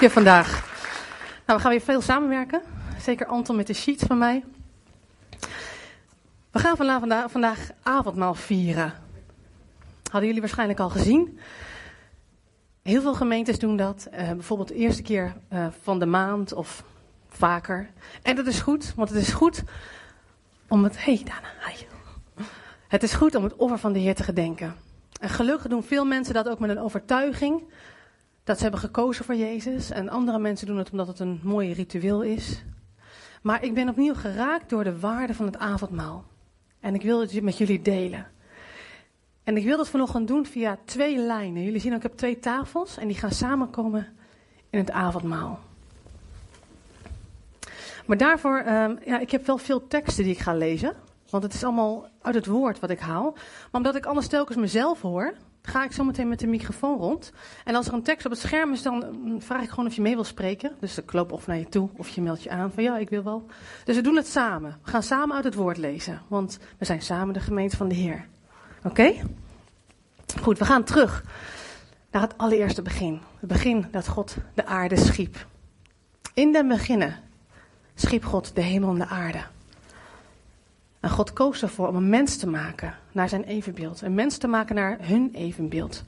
je vandaag. Nou, we gaan weer veel samenwerken. Zeker Anton met de sheets van mij. We gaan vandaag, vandaag avondmaal vieren. Hadden jullie waarschijnlijk al gezien. Heel veel gemeentes doen dat. Uh, bijvoorbeeld de eerste keer uh, van de maand of vaker. En dat is goed, want het is goed om het. Hey Dana. Het is goed om het offer van de Heer te gedenken. En gelukkig doen veel mensen dat ook met een overtuiging dat ze hebben gekozen voor Jezus. En andere mensen doen het omdat het een mooi ritueel is. Maar ik ben opnieuw geraakt door de waarde van het avondmaal. En ik wil het met jullie delen. En ik wil dat vanochtend doen via twee lijnen. Jullie zien ook, ik heb twee tafels en die gaan samenkomen in het avondmaal. Maar daarvoor, um, ja, ik heb wel veel teksten die ik ga lezen. Want het is allemaal uit het woord wat ik haal. Maar omdat ik anders telkens mezelf hoor, ga ik zo meteen met de microfoon rond. En als er een tekst op het scherm is, dan mm, vraag ik gewoon of je mee wil spreken. Dus ik loop of naar je toe of je meldt je aan van ja, ik wil wel. Dus we doen het samen. We gaan samen uit het woord lezen. Want we zijn samen de gemeente van de Heer. Oké? Goed, we gaan terug naar het allereerste begin. Het begin dat God de aarde schiep. In den beginnen schiep God de hemel en de aarde. En God koos ervoor om een mens te maken naar zijn evenbeeld. Een mens te maken naar hun evenbeeld.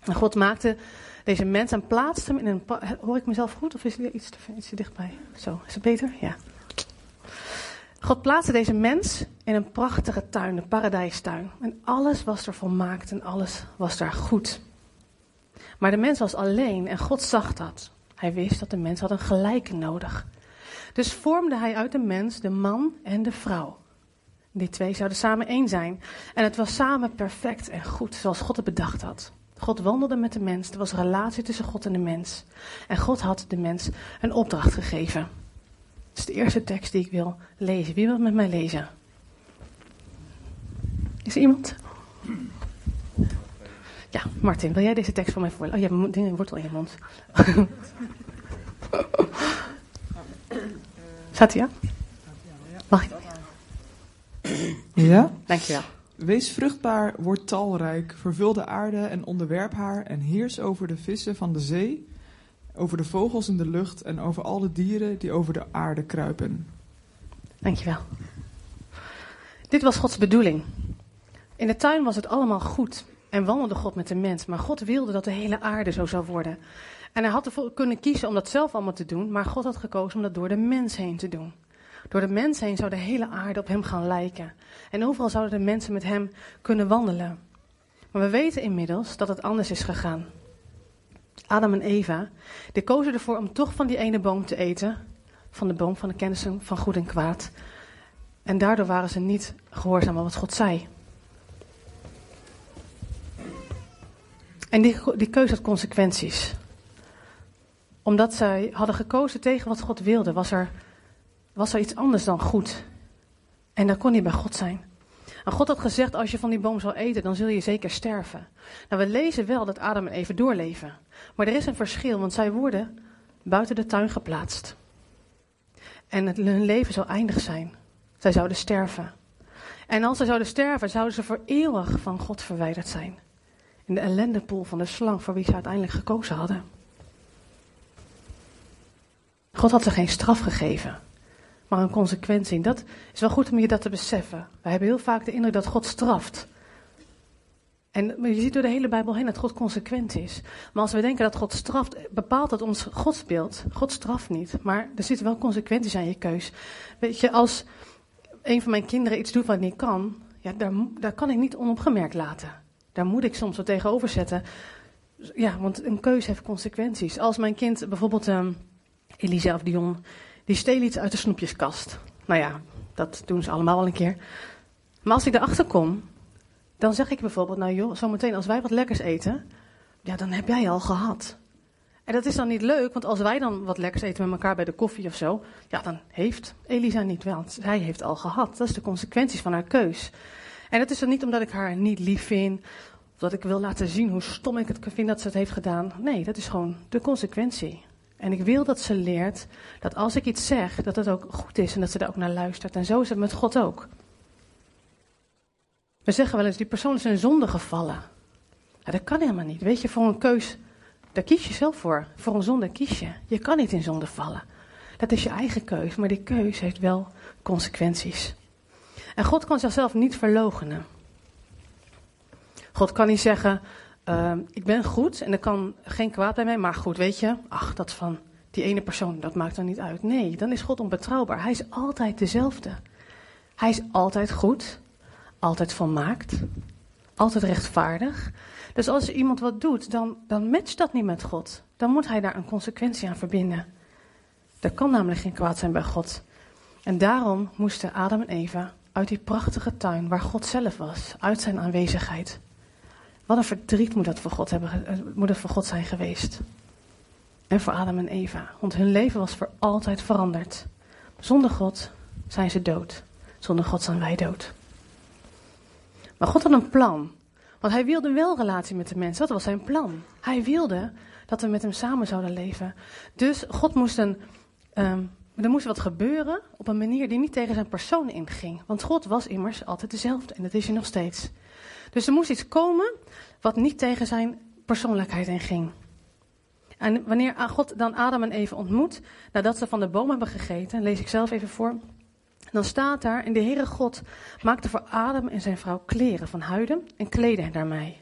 En God maakte deze mens en plaatste hem in een. Hoor ik mezelf goed of is er iets te, dichtbij? Zo, is het beter? Ja. God plaatste deze mens in een prachtige tuin, een paradijstuin. En alles was er volmaakt en alles was daar goed. Maar de mens was alleen en God zag dat. Hij wist dat de mens had een gelijke nodig. Dus vormde hij uit de mens de man en de vrouw. Die twee zouden samen één zijn. En het was samen perfect en goed, zoals God het bedacht had. God wandelde met de mens. Er was een relatie tussen God en de mens. En God had de mens een opdracht gegeven. Dat is de eerste tekst die ik wil lezen. Wie wil met mij lezen? Is er iemand? Ja, Martin, wil jij deze tekst voor mij voorlezen? Oh, je hebt een wortel in je mond. Staat hij? Mag ik? Ja? Dankjewel. Wees vruchtbaar, word talrijk, vervul de aarde en onderwerp haar en heers over de vissen van de zee, over de vogels in de lucht en over alle dieren die over de aarde kruipen. Dankjewel. Dit was Gods bedoeling. In de tuin was het allemaal goed en wandelde God met de mens, maar God wilde dat de hele aarde zo zou worden. En hij had ervoor kunnen kiezen om dat zelf allemaal te doen, maar God had gekozen om dat door de mens heen te doen. Door de mens heen zou de hele aarde op hem gaan lijken. En overal zouden de mensen met hem kunnen wandelen. Maar we weten inmiddels dat het anders is gegaan. Adam en Eva, die kozen ervoor om toch van die ene boom te eten. Van de boom van de kennis van goed en kwaad. En daardoor waren ze niet gehoorzaam aan wat God zei. En die, die keuze had consequenties. Omdat zij hadden gekozen tegen wat God wilde, was er was er iets anders dan goed. En dat kon niet bij God zijn. En God had gezegd, als je van die boom zal eten, dan zul je zeker sterven. Nou, we lezen wel dat Adam en Eva doorleven. Maar er is een verschil, want zij worden buiten de tuin geplaatst. En hun leven zou eindig zijn. Zij zouden sterven. En als zij zouden sterven, zouden ze voor eeuwig van God verwijderd zijn. In de ellendepoel van de slang voor wie ze uiteindelijk gekozen hadden. God had ze geen straf gegeven maar een consequentie. Dat is wel goed om je dat te beseffen. Wij hebben heel vaak de indruk dat God straft. En je ziet door de hele Bijbel heen dat God consequent is. Maar als we denken dat God straft, bepaalt dat ons godsbeeld. God straft niet, maar er zitten wel consequenties aan je keus. Weet je, als een van mijn kinderen iets doet wat niet kan, ja, daar, daar kan ik niet onopgemerkt laten. Daar moet ik soms wat tegenover zetten. Ja, want een keuze heeft consequenties. Als mijn kind bijvoorbeeld, um, Elisa of Dion, die stelen iets uit de snoepjeskast. Nou ja, dat doen ze allemaal wel een keer. Maar als ik erachter kom, dan zeg ik bijvoorbeeld, nou joh, zometeen als wij wat lekkers eten, ja, dan heb jij al gehad. En dat is dan niet leuk, want als wij dan wat lekkers eten met elkaar bij de koffie of zo, ja, dan heeft Elisa niet wel. Zij heeft al gehad. Dat is de consequenties van haar keus. En dat is dan niet omdat ik haar niet lief vind, of dat ik wil laten zien hoe stom ik het vind dat ze het heeft gedaan. Nee, dat is gewoon de consequentie. En ik wil dat ze leert dat als ik iets zeg, dat het ook goed is en dat ze er ook naar luistert. En zo is het met God ook. We zeggen wel eens, die persoon is in zonde gevallen. Ja, dat kan helemaal niet. Weet je, voor een keus daar kies je zelf voor. Voor een zonde kies je. Je kan niet in zonde vallen. Dat is je eigen keus, maar die keus heeft wel consequenties. En God kan zichzelf niet verlogenen. God kan niet zeggen, uh, ik ben goed en er kan geen kwaad bij mij, maar goed, weet je, ach, dat van die ene persoon, dat maakt dan niet uit. Nee, dan is God onbetrouwbaar. Hij is altijd dezelfde. Hij is altijd goed, altijd volmaakt, altijd rechtvaardig. Dus als iemand wat doet, dan, dan matcht dat niet met God. Dan moet hij daar een consequentie aan verbinden. Er kan namelijk geen kwaad zijn bij God. En daarom moesten Adam en Eva uit die prachtige tuin waar God zelf was, uit zijn aanwezigheid. Wat een verdriet moet dat voor God, hebben, eh, moet voor God zijn geweest. En voor Adam en Eva. Want hun leven was voor altijd veranderd. Zonder God zijn ze dood. Zonder God zijn wij dood. Maar God had een plan. Want hij wilde wel relatie met de mensen. Dat was zijn plan. Hij wilde dat we met hem samen zouden leven. Dus God moest een. Um, er moest wat gebeuren op een manier die niet tegen zijn persoon inging. Want God was immers altijd dezelfde en dat is hij nog steeds. Dus er moest iets komen wat niet tegen zijn persoonlijkheid inging. En wanneer God dan Adam en Eva ontmoet, nadat ze van de boom hebben gegeten, lees ik zelf even voor. Dan staat daar, en de Heere God maakte voor Adam en zijn vrouw kleren van huiden en kleedde hen daarmee.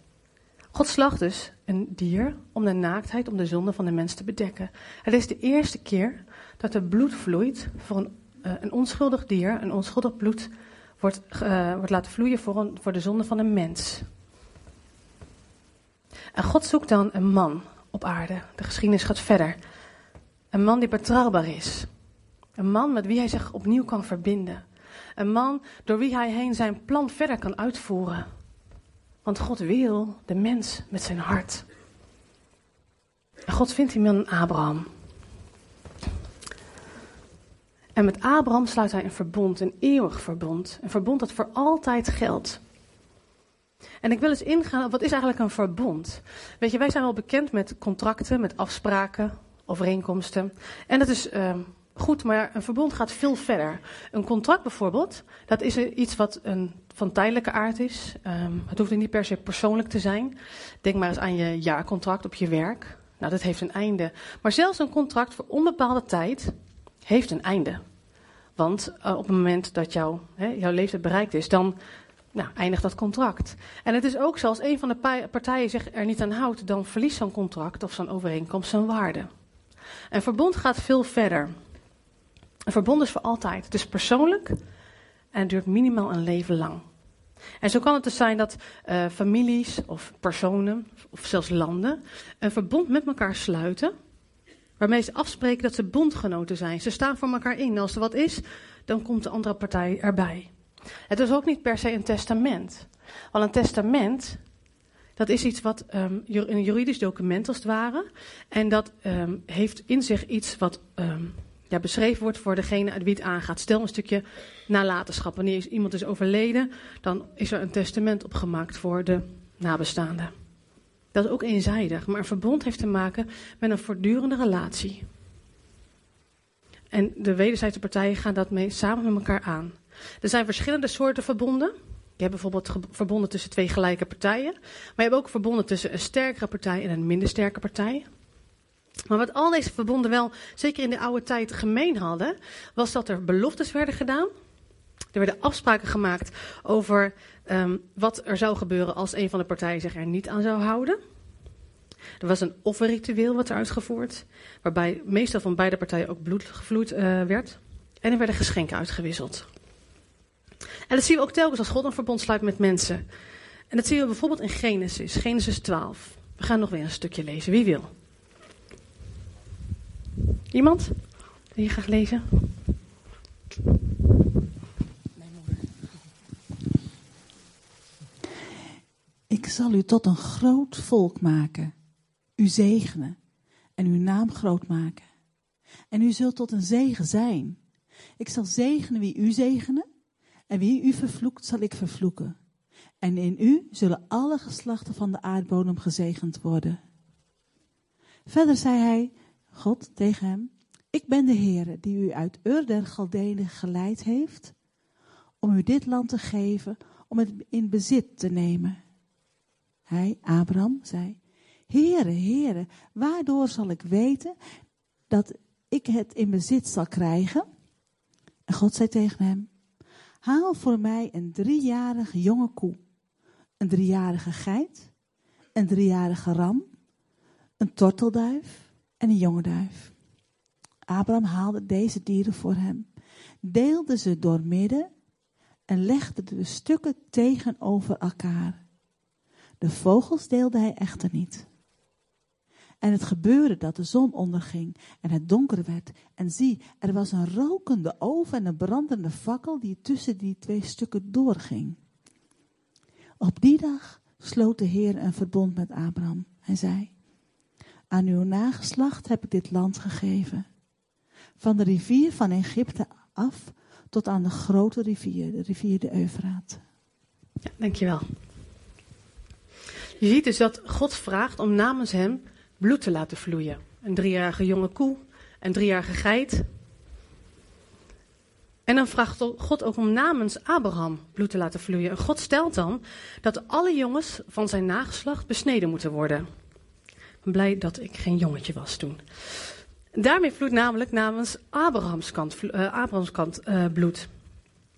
God slacht dus een dier om de naaktheid, om de zonde van de mens te bedekken. Het is de eerste keer dat er bloed vloeit voor een, een onschuldig dier, een onschuldig bloed wordt, uh, wordt laten vloeien voor, voor de zonde van een mens. En God zoekt dan een man op aarde. De geschiedenis gaat verder. Een man die betrouwbaar is. Een man met wie hij zich opnieuw kan verbinden. Een man door wie hij heen zijn plan verder kan uitvoeren. Want God wil de mens met zijn hart. En God vindt die man Abraham. En met Abraham sluit hij een verbond, een eeuwig verbond. Een verbond dat voor altijd geldt. En ik wil eens ingaan op wat is eigenlijk een verbond. Weet je, wij zijn wel bekend met contracten, met afspraken, overeenkomsten. En dat is uh, goed, maar een verbond gaat veel verder. Een contract bijvoorbeeld, dat is iets wat een, van tijdelijke aard is. Um, het hoeft niet per se persoonlijk te zijn. Denk maar eens aan je jaarcontract op je werk. Nou, dat heeft een einde. Maar zelfs een contract voor onbepaalde tijd heeft een einde. Want uh, op het moment dat jouw, hè, jouw leeftijd bereikt is, dan nou, eindigt dat contract. En het is ook zo, als een van de partijen zich er niet aan houdt, dan verliest zo'n contract of zo'n overeenkomst zijn waarde. Een verbond gaat veel verder. Een verbond is voor altijd. Het is persoonlijk en het duurt minimaal een leven lang. En zo kan het dus zijn dat uh, families of personen of zelfs landen een verbond met elkaar sluiten. Waarmee ze afspreken dat ze bondgenoten zijn. Ze staan voor elkaar in. Als er wat is, dan komt de andere partij erbij. Het is ook niet per se een testament. Want een testament, dat is iets wat um, een juridisch document als het ware. En dat um, heeft in zich iets wat um, ja, beschreven wordt voor degene uit wie het aangaat. Stel een stukje nalatenschap. Wanneer iemand is overleden, dan is er een testament opgemaakt voor de nabestaanden. Dat is ook eenzijdig, maar een verbond heeft te maken met een voortdurende relatie. En de wederzijdse partijen gaan dat mee samen met elkaar aan. Er zijn verschillende soorten verbonden. Je hebt bijvoorbeeld verbonden tussen twee gelijke partijen. Maar je hebt ook verbonden tussen een sterkere partij en een minder sterke partij. Maar wat al deze verbonden wel, zeker in de oude tijd, gemeen hadden, was dat er beloftes werden gedaan. Er werden afspraken gemaakt over um, wat er zou gebeuren als een van de partijen zich er niet aan zou houden. Er was een offerritueel wat er uitgevoerd, waarbij meestal van beide partijen ook bloed gevloeid uh, werd. En er werden geschenken uitgewisseld. En dat zien we ook telkens als God een verbond sluit met mensen. En dat zien we bijvoorbeeld in Genesis, Genesis 12. We gaan nog weer een stukje lezen. Wie wil? Iemand? Wil je graag lezen? Ik zal u tot een groot volk maken, u zegenen en uw naam groot maken. En u zult tot een zegen zijn. Ik zal zegenen wie u zegenen en wie u vervloekt, zal ik vervloeken. En in u zullen alle geslachten van de aardbodem gezegend worden. Verder zei hij, God tegen hem, ik ben de Heere die u uit Ur der Galdenen geleid heeft, om u dit land te geven, om het in bezit te nemen. Hij, Abraham, zei, Heere, Heere, waardoor zal ik weten dat ik het in bezit zal krijgen? En God zei tegen hem, haal voor mij een driejarige jonge koe, een driejarige geit, een driejarige ram, een tortelduif en een jonge duif. Abraham haalde deze dieren voor hem, deelde ze door midden en legde de stukken tegenover elkaar. De vogels deelde hij echter niet. En het gebeurde dat de zon onderging en het donker werd. En zie, er was een rokende oven en een brandende fakkel die tussen die twee stukken doorging. Op die dag sloot de Heer een verbond met Abraham. Hij zei, aan uw nageslacht heb ik dit land gegeven. Van de rivier van Egypte af tot aan de grote rivier, de rivier de Eufraat. Ja, dankjewel. Je ziet dus dat God vraagt om namens hem bloed te laten vloeien. Een driejarige jonge koe, een driejarige geit. En dan vraagt God ook om namens Abraham bloed te laten vloeien. En God stelt dan dat alle jongens van zijn nageslacht besneden moeten worden. Ik ben blij dat ik geen jongetje was toen. Daarmee vloeit namelijk namens Abrahams kant, kant uh, bloed.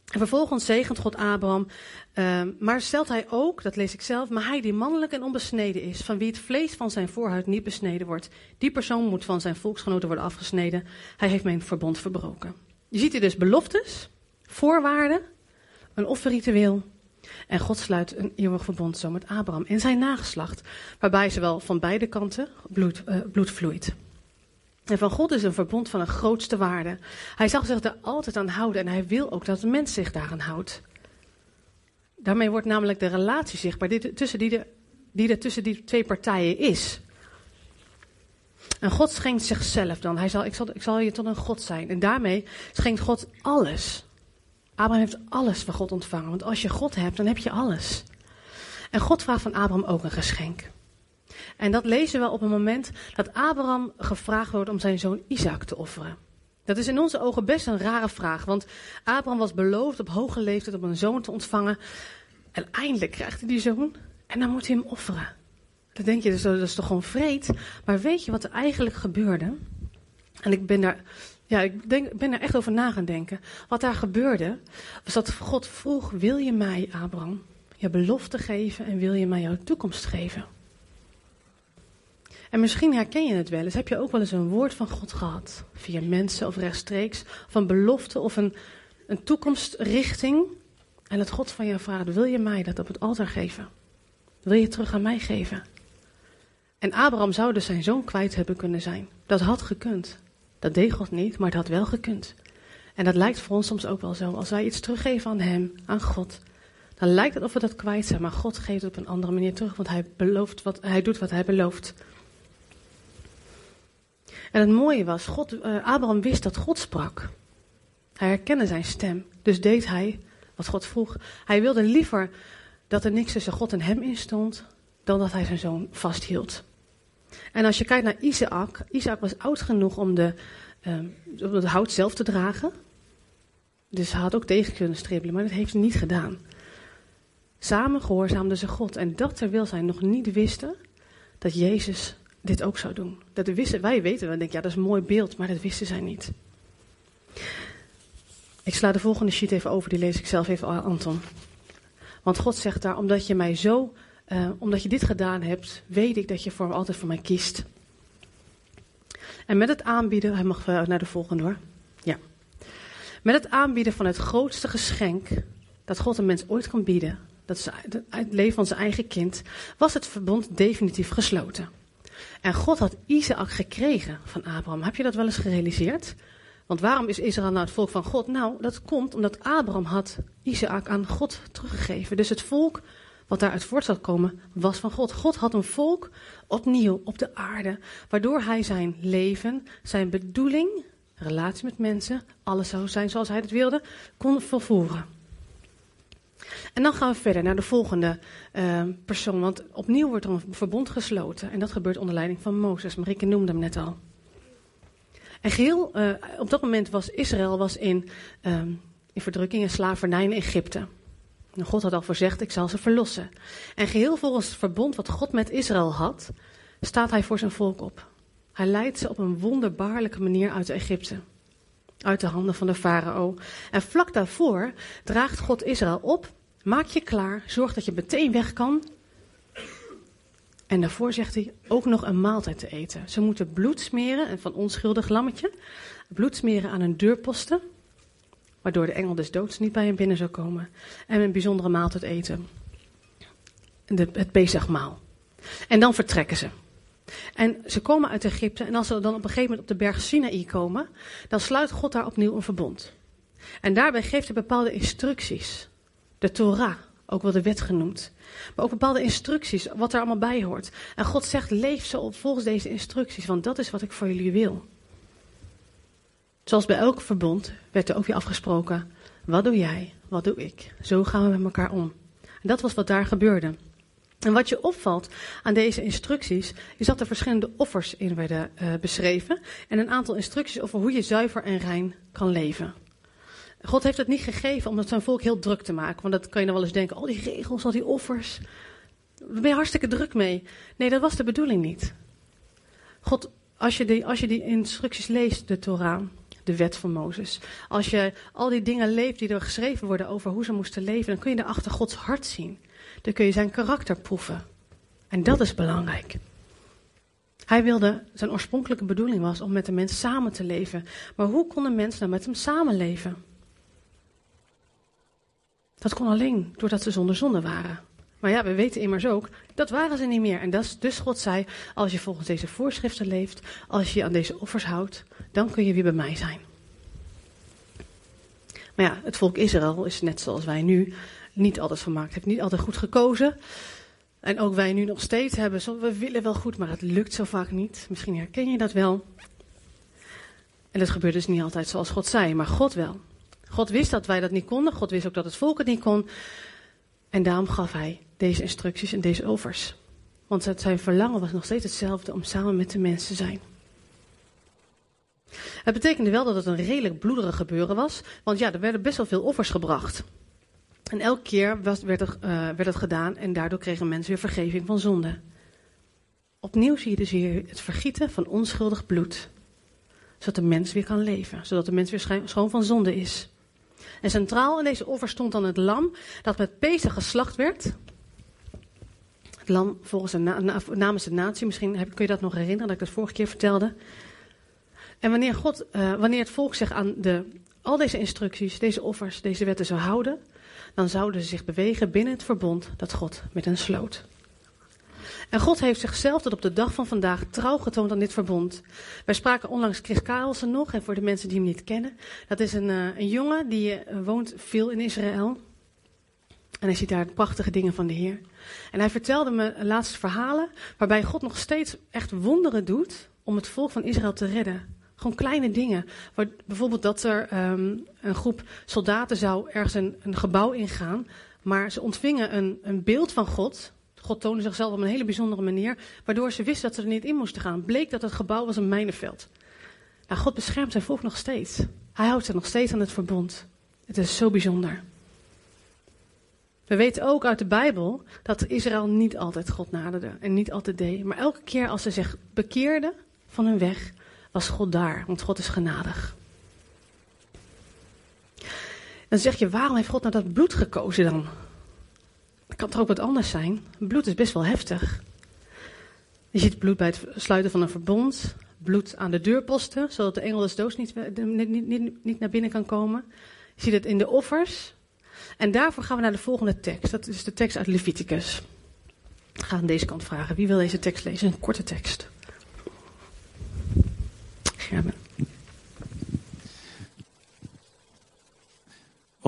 En vervolgens zegent God Abraham, uh, maar stelt hij ook, dat lees ik zelf, maar hij die mannelijk en onbesneden is, van wie het vlees van zijn voorhuid niet besneden wordt, die persoon moet van zijn volksgenoten worden afgesneden. Hij heeft mijn verbond verbroken. Je ziet hier dus beloftes, voorwaarden, een offerritueel. En God sluit een eeuwig verbond zo met Abraham en zijn nageslacht, waarbij zowel van beide kanten bloed, uh, bloed vloeit. En van God is een verbond van een grootste waarde. Hij zal zich er altijd aan houden en hij wil ook dat de mens zich daaraan houdt. Daarmee wordt namelijk de relatie zichtbaar die, tussen die, de, die er tussen die twee partijen is. En God schenkt zichzelf dan. Hij zal, ik, zal, ik zal je tot een God zijn. En daarmee schenkt God alles. Abraham heeft alles van God ontvangen. Want als je God hebt, dan heb je alles. En God vraagt van Abraham ook een geschenk. En dat lezen we op het moment dat Abraham gevraagd wordt om zijn zoon Isaac te offeren. Dat is in onze ogen best een rare vraag, want Abraham was beloofd op hoge leeftijd om een zoon te ontvangen. En eindelijk krijgt hij die zoon en dan moet hij hem offeren. Dan denk je, dat is toch gewoon vreed. Maar weet je wat er eigenlijk gebeurde? En ik ben daar, ja, ik denk, ben daar echt over na gaan denken. Wat daar gebeurde, was dat God vroeg: Wil je mij, Abraham, je belofte geven en wil je mij jouw toekomst geven? En misschien herken je het wel eens. Heb je ook wel eens een woord van God gehad? Via mensen of rechtstreeks. Een belofte of een, een toekomstrichting. En dat God van je vraagt: Wil je mij dat op het altaar geven? Wil je het terug aan mij geven? En Abraham zou dus zijn zoon kwijt hebben kunnen zijn. Dat had gekund. Dat deed God niet, maar het had wel gekund. En dat lijkt voor ons soms ook wel zo. Als wij iets teruggeven aan Hem, aan God, dan lijkt het of we dat kwijt zijn. Maar God geeft het op een andere manier terug, want Hij, belooft wat, hij doet wat Hij belooft. En het mooie was, God, uh, Abraham wist dat God sprak. Hij herkende zijn stem. Dus deed hij wat God vroeg. Hij wilde liever dat er niks tussen God en hem in stond, dan dat hij zijn zoon vasthield. En als je kijkt naar Isaac, Isaac was oud genoeg om, de, om het hout zelf te dragen. Dus hij had ook tegen kunnen stribbelen, maar dat heeft hij niet gedaan. Samen gehoorzaamden ze God. En dat terwijl zij nog niet wisten dat Jezus dit ook zou doen. Dat wisten, wij weten, we denken, ja, dat is een mooi beeld, maar dat wisten zij niet. Ik sla de volgende sheet even over, die lees ik zelf even aan Anton. Want God zegt daar, omdat je mij zo, uh, omdat je dit gedaan hebt, weet ik dat je voor altijd voor mij kiest. En met het aanbieden, hij mag naar de volgende hoor. Ja. Met het aanbieden van het grootste geschenk dat God een mens ooit kan bieden, dat is het leven van zijn eigen kind, was het verbond definitief gesloten. En God had Isaac gekregen van Abraham. Heb je dat wel eens gerealiseerd? Want waarom is Israël nou het volk van God? Nou, dat komt omdat Abraham had Isaac aan God teruggegeven. Dus het volk wat daaruit voort zou komen, was van God. God had een volk opnieuw op de aarde, waardoor hij zijn leven, zijn bedoeling, relatie met mensen, alles zou zijn zoals hij het wilde, kon vervoeren. En dan gaan we verder naar de volgende uh, persoon. Want opnieuw wordt er een verbond gesloten. En dat gebeurt onder leiding van Mozes. Marieke noemde hem net al. En geheel, uh, op dat moment was Israël was in, uh, in verdrukking en slavernij in Egypte. En God had al voorzegd, ik zal ze verlossen. En geheel volgens het verbond wat God met Israël had, staat hij voor zijn volk op. Hij leidt ze op een wonderbaarlijke manier uit Egypte. Uit de handen van de farao. En vlak daarvoor draagt God Israël op. Maak je klaar. Zorg dat je meteen weg kan. En daarvoor zegt hij ook nog een maaltijd te eten. Ze moeten bloed smeren, en van onschuldig lammetje. Bloed smeren aan hun deurposten. Waardoor de engel des doods niet bij hen binnen zou komen. En een bijzondere maaltijd eten. De, het Pesachmaal. En dan vertrekken ze. En ze komen uit Egypte en als ze dan op een gegeven moment op de berg Sinaï komen, dan sluit God daar opnieuw een verbond. En daarbij geeft hij bepaalde instructies. De Torah, ook wel de wet genoemd. Maar ook bepaalde instructies, wat er allemaal bij hoort. En God zegt, leef zo volgens deze instructies, want dat is wat ik voor jullie wil. Zoals bij elk verbond werd er ook weer afgesproken, wat doe jij, wat doe ik. Zo gaan we met elkaar om. En dat was wat daar gebeurde. En wat je opvalt aan deze instructies, is dat er verschillende offers in werden uh, beschreven. En een aantal instructies over hoe je zuiver en rein kan leven. God heeft het niet gegeven om het zijn volk heel druk te maken. Want dat kan je dan wel eens denken, al die regels, al die offers. Daar ben je hartstikke druk mee. Nee, dat was de bedoeling niet. God, als je die, als je die instructies leest, de Torah, de wet van Mozes. Als je al die dingen leeft die er geschreven worden over hoe ze moesten leven, dan kun je daarachter Gods hart zien. Dan kun je zijn karakter proeven. En dat is belangrijk. Hij wilde, zijn oorspronkelijke bedoeling was om met de mens samen te leven. Maar hoe kon een mens nou met hem samenleven? Dat kon alleen doordat ze zonder zonde waren. Maar ja, we weten immers ook, dat waren ze niet meer. En dat, dus God zei, als je volgens deze voorschriften leeft, als je je aan deze offers houdt, dan kun je weer bij mij zijn. Maar ja, het volk Israël is net zoals wij nu niet altijd vermaakt, heeft niet altijd goed gekozen. En ook wij nu nog steeds hebben, we willen wel goed, maar het lukt zo vaak niet. Misschien herken je dat wel. En dat gebeurt dus niet altijd zoals God zei, maar God wel. God wist dat wij dat niet konden. God wist ook dat het volk het niet kon. En daarom gaf hij deze instructies en deze offers. Want zijn verlangen was nog steeds hetzelfde om samen met de mensen te zijn. Het betekende wel dat het een redelijk bloederig gebeuren was. Want ja, er werden best wel veel offers gebracht. En elke keer werd, er, uh, werd het gedaan en daardoor kregen mensen weer vergeving van zonde. Opnieuw zie je dus weer het vergieten van onschuldig bloed. Zodat de mens weer kan leven. Zodat de mens weer schoon van zonde is. En centraal in deze offer stond dan het lam dat met pezen geslacht werd. Het lam volgens de na, namens de natie. Misschien heb, kun je dat nog herinneren dat ik dat vorige keer vertelde. En wanneer, God, uh, wanneer het volk zich aan de, al deze instructies, deze offers, deze wetten zou houden, dan zouden ze zich bewegen binnen het verbond dat God met hen sloot. En God heeft zichzelf tot op de dag van vandaag trouw getoond aan dit verbond. Wij spraken onlangs Chris Karelsen nog, en voor de mensen die hem niet kennen. Dat is een, uh, een jongen die uh, woont veel in Israël. En hij ziet daar prachtige dingen van de Heer. En hij vertelde me laatste verhalen waarbij God nog steeds echt wonderen doet om het volk van Israël te redden. Gewoon kleine dingen. bijvoorbeeld dat er um, een groep soldaten zou ergens een, een, gebouw ingaan. Maar ze ontvingen een, een beeld van God. God toonde zichzelf op een hele bijzondere manier. Waardoor ze wisten dat ze er niet in moesten gaan. Bleek dat het gebouw was een mijnenveld. Nou, God beschermt zijn volk nog steeds. Hij houdt zich nog steeds aan het verbond. Het is zo bijzonder. We weten ook uit de Bijbel dat Israël niet altijd God naderde en niet altijd deed. Maar elke keer als ze zich bekeerden van hun weg, was God daar, want God is genadig. Dan zeg je, waarom heeft God nou dat bloed gekozen dan? Kan toch ook wat anders zijn? Bloed is best wel heftig. Je ziet bloed bij het sluiten van een verbond, bloed aan de deurposten, zodat de engel des doods niet, niet, niet, niet naar binnen kan komen. Je ziet het in de offers. En daarvoor gaan we naar de volgende tekst. Dat is de tekst uit Leviticus. Ik ga aan deze kant vragen. Wie wil deze tekst lezen? Een korte tekst.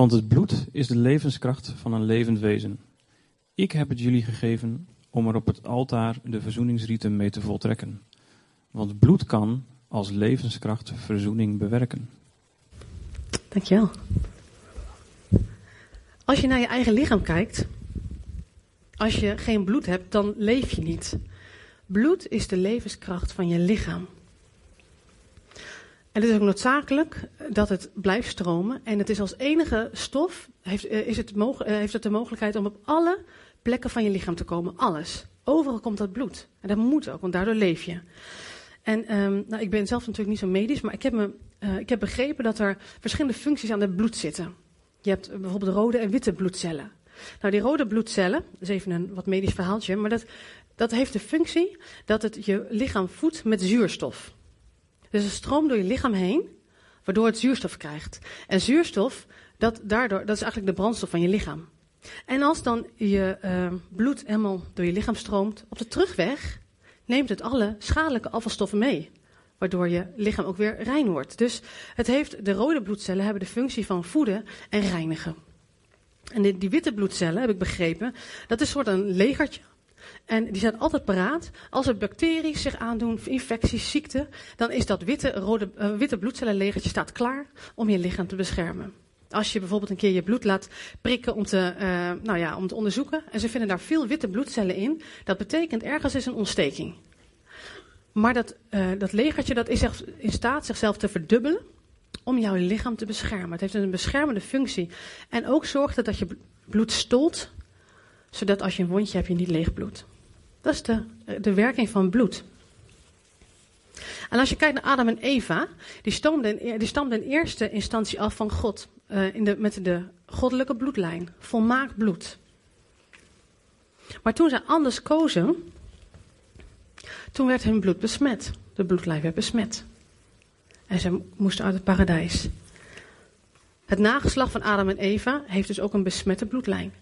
Want het bloed is de levenskracht van een levend wezen. Ik heb het jullie gegeven om er op het altaar de verzoeningsrieten mee te voltrekken. Want bloed kan als levenskracht verzoening bewerken. Dankjewel. Als je naar je eigen lichaam kijkt, als je geen bloed hebt, dan leef je niet. Bloed is de levenskracht van je lichaam. En het is ook noodzakelijk dat het blijft stromen. En het is als enige stof, heeft, eh, is het, eh, heeft het de mogelijkheid om op alle plekken van je lichaam te komen. Alles. Overal komt dat bloed. En dat moet ook, want daardoor leef je. En ehm, nou, ik ben zelf natuurlijk niet zo medisch, maar ik heb, me, eh, ik heb begrepen dat er verschillende functies aan het bloed zitten. Je hebt bijvoorbeeld rode en witte bloedcellen. Nou, die rode bloedcellen, dat is even een wat medisch verhaaltje, maar dat, dat heeft de functie dat het je lichaam voedt met zuurstof. Dus het stroomt door je lichaam heen, waardoor het zuurstof krijgt. En zuurstof, dat, daardoor, dat is eigenlijk de brandstof van je lichaam. En als dan je uh, bloed helemaal door je lichaam stroomt, op de terugweg neemt het alle schadelijke afvalstoffen mee. Waardoor je lichaam ook weer rein wordt. Dus het heeft, de rode bloedcellen hebben de functie van voeden en reinigen. En die, die witte bloedcellen, heb ik begrepen, dat is een soort een legertje. En die zijn altijd paraat. Als er bacteriën zich aandoen, infecties, ziekten, dan is dat witte, rode, uh, witte bloedcellenlegertje staat klaar om je lichaam te beschermen. Als je bijvoorbeeld een keer je bloed laat prikken om te, uh, nou ja, om te onderzoeken, en ze vinden daar veel witte bloedcellen in, dat betekent ergens is een ontsteking. Maar dat, uh, dat legertje dat is in staat zichzelf te verdubbelen om jouw lichaam te beschermen. Het heeft een beschermende functie. En ook zorgt het dat je bloed stolt, zodat als je een wondje hebt, je niet leeg bloed. Dat is de, werking van bloed. En als je kijkt naar Adam en Eva, die stamden in, die in eerste instantie af van God. Uh, in de, met de goddelijke bloedlijn. Volmaakt bloed. Maar toen zij anders kozen, toen werd hun bloed besmet. De bloedlijn werd besmet. En ze moesten uit het paradijs. Het nageslag van Adam en Eva heeft dus ook een besmette bloedlijn.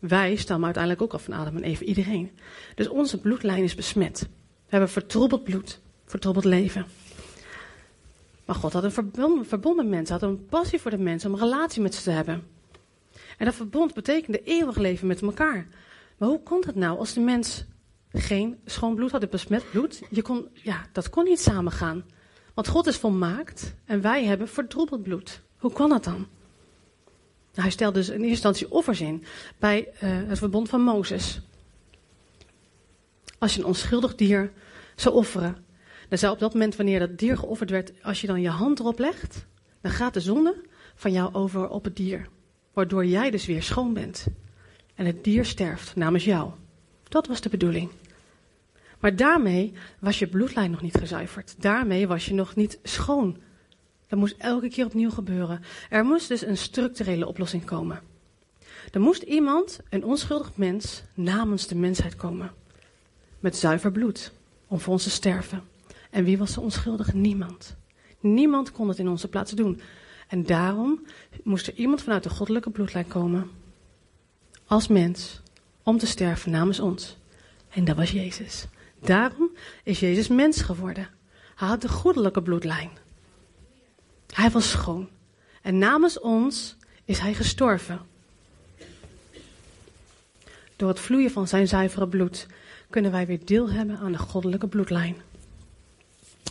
Wij stammen uiteindelijk ook af van Adam en Eva, iedereen. Dus onze bloedlijn is besmet. We hebben vertroebeld bloed, vertroebeld leven. Maar God had een verbonden, mens, had een passie voor de mensen om een relatie met ze te hebben. En dat verbond betekende eeuwig leven met elkaar. Maar hoe komt het nou als de mens geen schoon bloed had, besmet bloed? Je kon, ja, dat kon niet samengaan. Want God is volmaakt en wij hebben verdroebeld bloed. Hoe kan dat dan? Hij stelde dus in eerste instantie offers in bij uh, het verbond van Mozes. Als je een onschuldig dier zou offeren, dan zou op dat moment, wanneer dat dier geofferd werd, als je dan je hand erop legt, dan gaat de zonde van jou over op het dier. Waardoor jij dus weer schoon bent. En het dier sterft namens jou. Dat was de bedoeling. Maar daarmee was je bloedlijn nog niet gezuiverd. Daarmee was je nog niet schoon. Dat moest elke keer opnieuw gebeuren. Er moest dus een structurele oplossing komen. Er moest iemand, een onschuldig mens, namens de mensheid komen. Met zuiver bloed, om voor ons te sterven. En wie was de onschuldige? Niemand. Niemand kon het in onze plaats doen. En daarom moest er iemand vanuit de goddelijke bloedlijn komen. Als mens, om te sterven namens ons. En dat was Jezus. Daarom is Jezus mens geworden. Hij had de goddelijke bloedlijn. Hij was schoon. En namens ons is hij gestorven. Door het vloeien van zijn zuivere bloed kunnen wij weer deel hebben aan de goddelijke bloedlijn.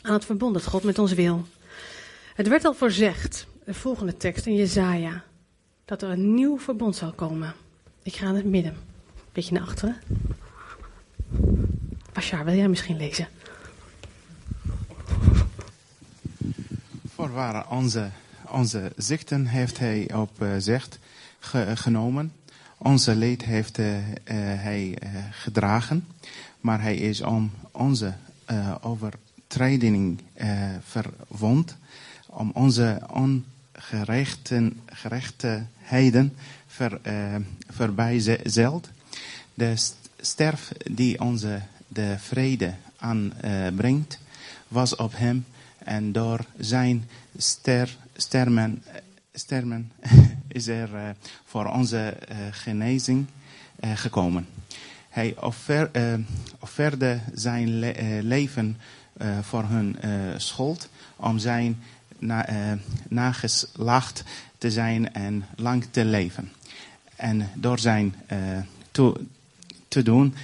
Aan het verbond dat God met ons wil. Het werd al voorzegd, de volgende tekst in Jezaja, dat er een nieuw verbond zal komen. Ik ga in het midden, beetje naar achteren. Bashar, wil jij misschien lezen? Voorwaar onze, onze zichten heeft hij op zich ge, genomen. Onze leed heeft uh, uh, hij gedragen. Maar hij is om onze overtreding verwond. Om onze ongerechtigheden ver, voorbijzeld. De sterf die onze de vrede aanbrengt, was op hem en door zijn ster, stermen, is er uh, voor onze uh, genezing uh, gekomen. Hij offer, offerde zijn le leven voor hun schuld om zijn na, nageslacht te zijn en lang te leven. En door zijn te, te doen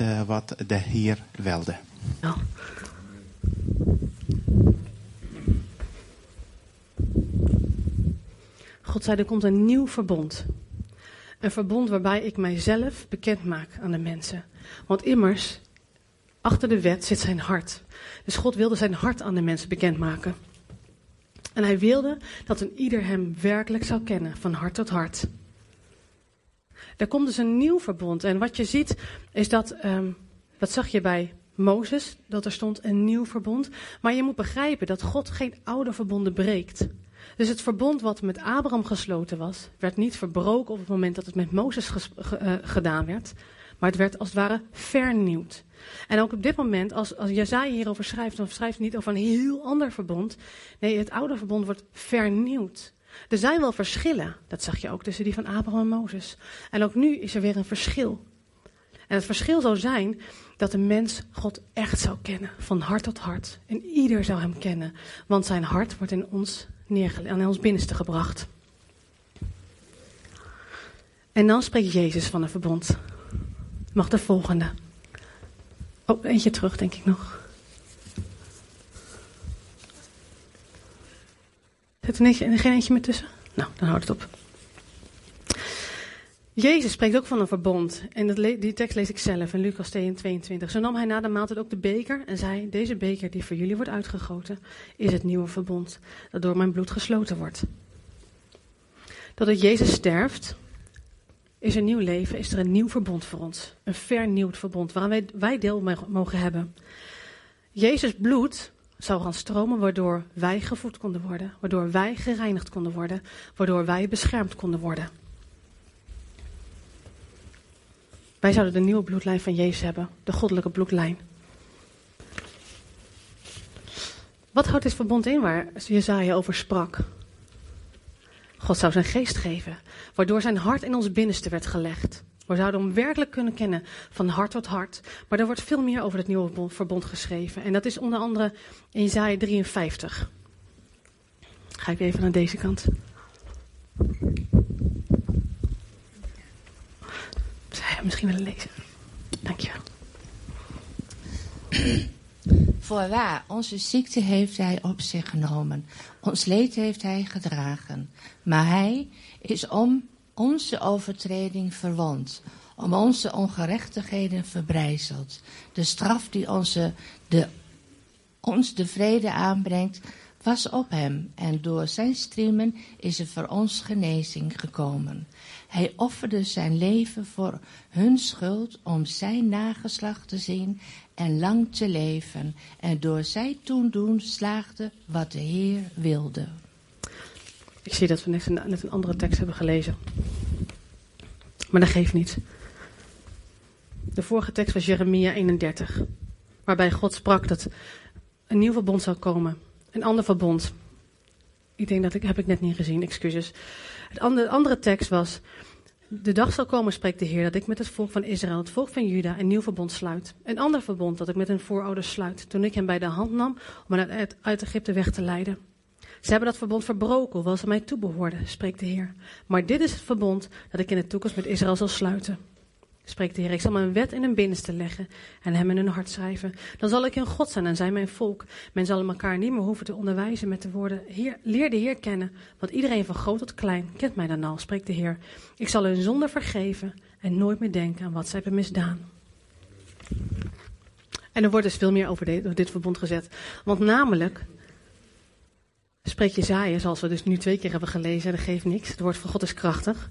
uh, wat de Heer wilde. Ja. God zei, er komt een nieuw verbond. Een verbond waarbij ik mijzelf bekend maak aan de mensen. Want immers, achter de wet zit zijn hart. Dus God wilde zijn hart aan de mensen bekendmaken. En hij wilde dat een ieder hem werkelijk zou kennen, van hart tot hart. Er komt dus een nieuw verbond. En wat je ziet is dat, ehm, wat zag je bij Mozes, dat er stond een nieuw verbond. Maar je moet begrijpen dat God geen oude verbonden breekt. Dus het verbond wat met Abraham gesloten was, werd niet verbroken op het moment dat het met Mozes eh, gedaan werd. Maar het werd als het ware vernieuwd. En ook op dit moment, als, als Jezaja hierover schrijft, dan schrijft hij niet over een heel ander verbond. Nee, het oude verbond wordt vernieuwd. Er zijn wel verschillen, dat zag je ook tussen die van Abraham en Mozes. En ook nu is er weer een verschil. En het verschil zou zijn dat de mens God echt zou kennen, van hart tot hart. En ieder zou hem kennen, want zijn hart wordt in ons in ons binnenste gebracht. En dan spreekt Jezus van een verbond. Mag de volgende. Oh, eentje terug, denk ik nog. Zit er geen eentje meer tussen? Nou, dan houdt het op. Jezus spreekt ook van een verbond. En dat die tekst lees ik zelf in Lucas 22. Zo nam hij na de maaltijd ook de beker en zei: Deze beker die voor jullie wordt uitgegoten, is het nieuwe verbond dat door mijn bloed gesloten wordt. Doordat Jezus sterft, is er nieuw leven, is er een nieuw verbond voor ons. Een vernieuwd verbond waaraan wij, wij deel mogen hebben. Jezus bloed zou gaan stromen waardoor wij gevoed konden worden, waardoor wij gereinigd konden worden, waardoor wij beschermd konden worden. Wij zouden de nieuwe bloedlijn van Jezus hebben, de goddelijke bloedlijn. Wat houdt dit verbond in waar Jezaja over sprak? God zou zijn geest geven, waardoor zijn hart in ons binnenste werd gelegd. We zouden hem werkelijk kunnen kennen van hart tot hart. Maar er wordt veel meer over het nieuwe bo- verbond geschreven. En dat is onder andere in Jezaja 53. Ga ik even naar deze kant. Misschien willen lezen? Dankjewel. Voorwaar, onze ziekte heeft hij op zich genomen. Ons leed heeft hij gedragen. Maar hij is om onze overtreding verwond. Om onze ongerechtigheden verbrijzeld. De straf die onze, de, ons de vrede aanbrengt, was op hem. En door zijn striemen is er voor ons genezing gekomen. Hij offerde zijn leven voor hun schuld om zijn nageslacht te zien en lang te leven. En door zijn toedoen slaagde wat de Heer wilde. Ik zie dat we net een, net een andere tekst hebben gelezen. Maar dat geeft niet. De vorige tekst was Jeremia 31. Waarbij God sprak dat een nieuw verbond zou komen. Een ander verbond. Ik denk dat ik, heb ik net niet gezien, excuses. Het andere, andere tekst was, de dag zal komen, spreekt de Heer, dat ik met het volk van Israël, het volk van Juda, een nieuw verbond sluit. Een ander verbond dat ik met hun voorouders sluit, toen ik hen bij de hand nam om hen uit, uit Egypte weg te leiden. Ze hebben dat verbond verbroken, hoewel ze mij toebehoorden, spreekt de Heer. Maar dit is het verbond dat ik in de toekomst met Israël zal sluiten. Spreekt de Heer, ik zal mijn wet in hun binnenste leggen en hem in hun hart schrijven. Dan zal ik hun God zijn en zij mijn volk. Men zal elkaar niet meer hoeven te onderwijzen met de woorden, Heer, leer de Heer kennen. Want iedereen van groot tot klein kent mij dan al, spreekt de Heer. Ik zal hun zonde vergeven en nooit meer denken aan wat zij hebben misdaan. En er wordt dus veel meer over dit, verbond gezet. Want namelijk spreekt Jezaja, zoals we dus nu twee keer hebben gelezen, dat geeft niks. Het woord van God is krachtig.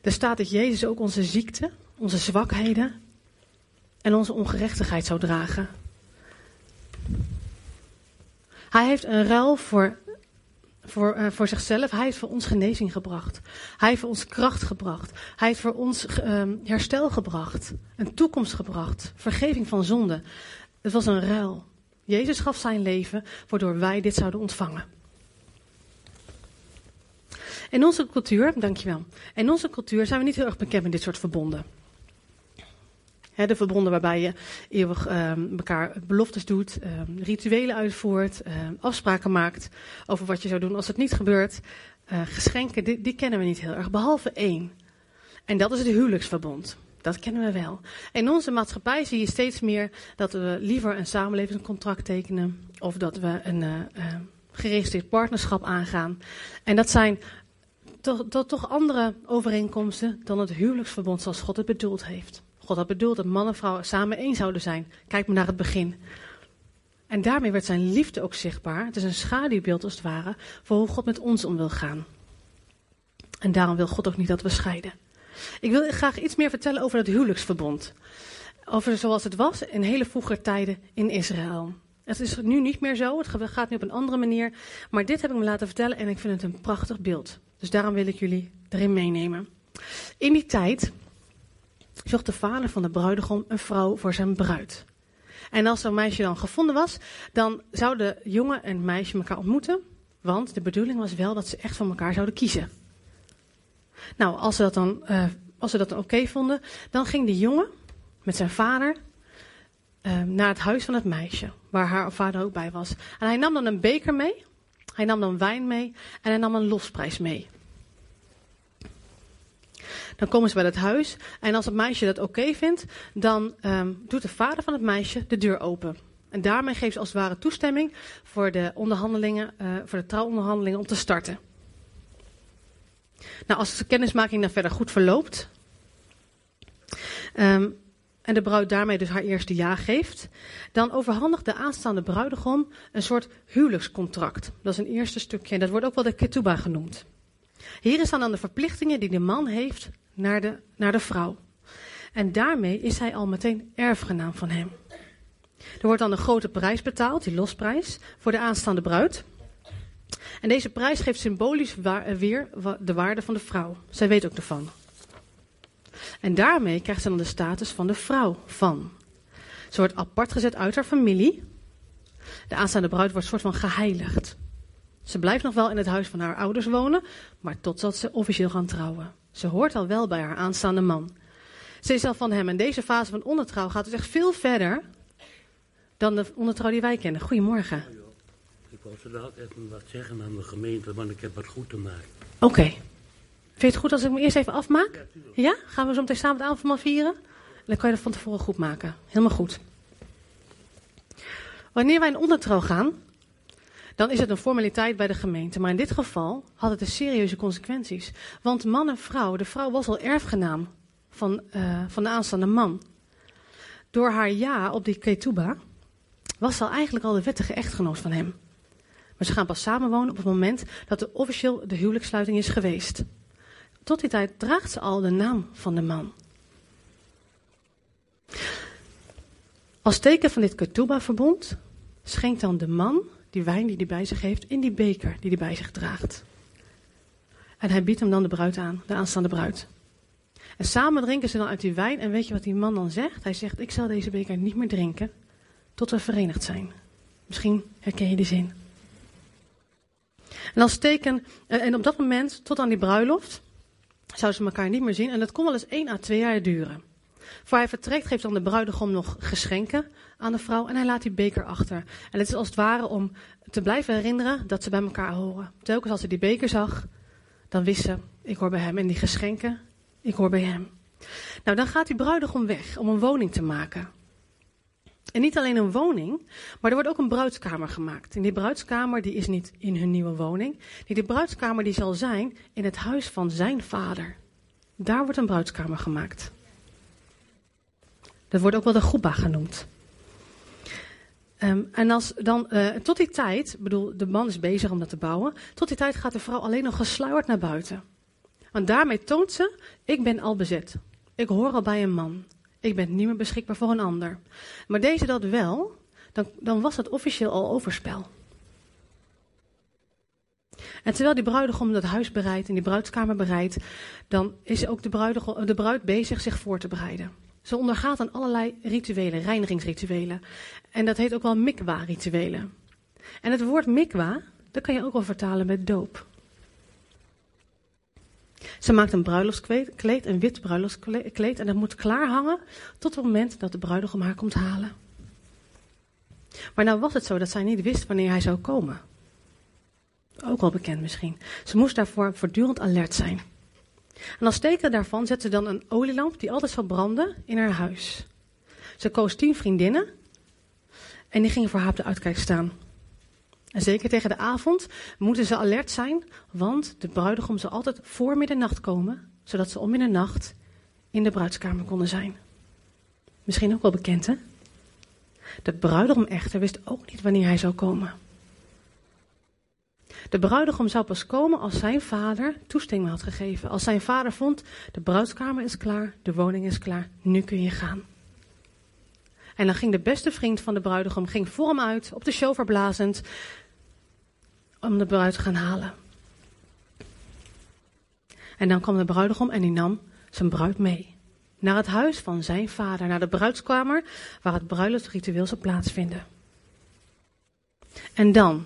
Er staat dat Jezus ook onze ziekte, onze zwakheden en onze ongerechtigheid zou dragen. Hij heeft een ruil voor, voor, uh, voor zichzelf. Hij heeft voor ons genezing gebracht. Hij heeft voor ons kracht gebracht. Hij heeft voor ons uh, herstel gebracht. Een toekomst gebracht. Vergeving van zonde. Het was een ruil. Jezus gaf zijn leven, waardoor wij dit zouden ontvangen. In onze cultuur, dankjewel. In onze cultuur zijn we niet heel erg bekend met dit soort verbonden. De verbonden waarbij je eeuwig um, elkaar beloftes doet, um, rituelen uitvoert, um, afspraken maakt over wat je zou doen als het niet gebeurt. Uh, geschenken, die, die, kennen we niet heel erg, behalve één. En dat is het huwelijksverbond. Dat kennen we wel. In onze maatschappij zie je steeds meer dat we liever een samenlevingscontract tekenen of dat we een uh, geregistreerd partnerschap aangaan. En dat zijn toch, toch, andere overeenkomsten dan het huwelijksverbond zoals God het bedoeld heeft. God had bedoeld dat man en vrouw samen één zouden zijn. Kijk maar naar het begin. En daarmee werd zijn liefde ook zichtbaar. Het is een schaduwbeeld als het ware voor hoe God met ons om wil gaan. En daarom wil God ook niet dat we scheiden. Ik wil graag iets meer vertellen over het huwelijksverbond. Over zoals het was in hele vroege tijden in Israël. Het is nu niet meer zo, het gaat nu op een andere manier. Maar dit heb ik me laten vertellen en ik vind het een prachtig beeld. Dus daarom wil ik jullie erin meenemen. In die tijd zocht de vader van de bruidegom een vrouw voor zijn bruid. En als een meisje dan gevonden was, dan zouden jongen en meisje elkaar ontmoeten. Want de bedoeling was wel dat ze echt van elkaar zouden kiezen. Nou, als ze dat dan, uh, als ze dat oké vonden, dan ging de jongen met zijn vader uh, naar het huis van het meisje, waar haar vader ook bij was. En hij nam dan een beker mee, hij nam dan wijn mee en hij nam een losprijs mee. Dan komen ze bij het huis en als het meisje dat oké vindt, dan um, doet de vader van het meisje de deur open. En daarmee geeft ze als het ware toestemming voor de onderhandelingen, uh, voor de trouwonderhandelingen om te starten. Nou, als de kennismaking dan verder goed verloopt, um, en de bruid daarmee dus haar eerste ja geeft, dan overhandigt de aanstaande bruidegom een soort huwelijkscontract. Dat is een eerste stukje en dat wordt ook wel de ketubah genoemd. Hier staan dan de verplichtingen die de man heeft naar de, naar de vrouw. En daarmee is hij al meteen erfgenaam van hem. Er wordt dan een grote prijs betaald, die losprijs, voor de aanstaande bruid. En deze prijs geeft symbolisch weer de waarde van de vrouw. Zij weet ook ervan. En daarmee krijgt ze dan de status van de vrouw van. Ze wordt apart gezet uit haar familie. De aanstaande bruid wordt soort van geheiligd. Ze blijft nog wel in het huis van haar ouders wonen, maar totdat ze officieel gaan trouwen. Ze hoort al wel bij haar aanstaande man. Ze is al van hem. En deze fase van ondertrouw gaat dus echt veel verder dan de ondertrouw die wij kennen. Goedemorgen. Ik wou zo even wat zeggen aan mijn gemeente, want ik heb wat goed te maken. Oké. Vind je het goed als ik me eerst even afmaak? Ja? Gaan we zo meteen samen het avondmaal vieren? Dan kan je dat van tevoren goed maken. Helemaal goed. Wanneer wij in ondertrouw gaan, dan is het een formaliteit bij de gemeente. Maar in dit geval had het een serieuze consequenties. Want man en vrouw, de vrouw was al erfgenaam van, uh, van de aanstaande man. Door haar ja op die ketuba was ze al eigenlijk al de wettige echtgenoot van hem. Maar ze gaan pas samenwonen op het moment dat er officieel de huwelijkssluiting is geweest. Tot die tijd draagt ze al de naam van de man. Als teken van dit ketuba-verbond schenkt dan de man die wijn die hij bij zich heeft, in die beker die hij bij zich draagt. En hij biedt hem dan de bruid aan, de aanstaande bruid. En samen drinken ze dan uit die wijn. En weet je wat die man dan zegt? Hij zegt: Ik zal deze beker niet meer drinken tot we verenigd zijn. Misschien herken je die zin. En als teken, en op dat moment, tot aan die bruiloft, zouden ze elkaar niet meer zien. En dat kon wel eens één à twee jaar duren. Voor hij vertrekt geeft dan de bruidegom nog geschenken aan de vrouw en hij laat die beker achter. En het is als het ware om te blijven herinneren dat ze bij elkaar horen. Telkens als ze die beker zag, dan wist ze, ik hoor bij hem. En die geschenken, ik hoor bij hem. Nou, dan gaat die bruidegom weg om een woning te maken. En niet alleen een woning, maar er wordt ook een bruidskamer gemaakt. En die bruidskamer die is niet in hun nieuwe woning. Die bruidskamer die zal zijn in het huis van zijn vader. Daar wordt een bruidskamer gemaakt. Dat wordt ook wel de groepa genoemd. Um, en als dan, uh, tot die tijd, bedoel, de man is bezig om dat te bouwen. Tot die tijd gaat de vrouw alleen nog gesluierd naar buiten. Want daarmee toont ze, ik ben al bezet. Ik hoor al bij een man. Ik ben niet meer beschikbaar voor een ander. Maar deze dat wel, dan, dan was het officieel al overspel. En terwijl die bruidegom dat huis bereidt en die bruidskamer bereidt, dan is ook de, de bruid bezig zich voor te bereiden. Ze ondergaat aan allerlei rituelen, reinigingsrituelen. En dat heet ook wel mikwa-rituelen. En het woord mikwa, dat kan je ook wel vertalen met doop. Ze maakt een bruiloftskleed, een wit bruiloftskleed, en dat moet klaar hangen tot het moment dat de bruidegom haar komt halen. Maar nou was het zo dat zij niet wist wanneer hij zou komen. Ook wel bekend misschien. Ze moest daarvoor voortdurend alert zijn. En als teken daarvan zette ze dan een olielamp die altijd zou branden in haar huis. Ze koos tien vriendinnen en die gingen voor haar op de uitkijk staan. En zeker tegen de avond moeten ze alert zijn, want de bruidegom zal altijd voor middernacht komen, zodat ze om middernacht in de bruidskamer konden zijn. Misschien ook wel bekend, hè? De bruidegom echter wist ook niet wanneer hij zou komen. De bruidegom zou pas komen als zijn vader toestemming had gegeven. Als zijn vader vond, de bruidskamer is klaar, de woning is klaar, nu kun je gaan. En dan ging de beste vriend van de bruidegom ging voor hem uit, op de shofar blazend, om de bruid te gaan halen. En dan kwam de bruidegom en die nam zijn bruid mee. Naar het huis van zijn vader, naar de bruidskamer, waar het bruiloftsritueel zou plaatsvinden. En dan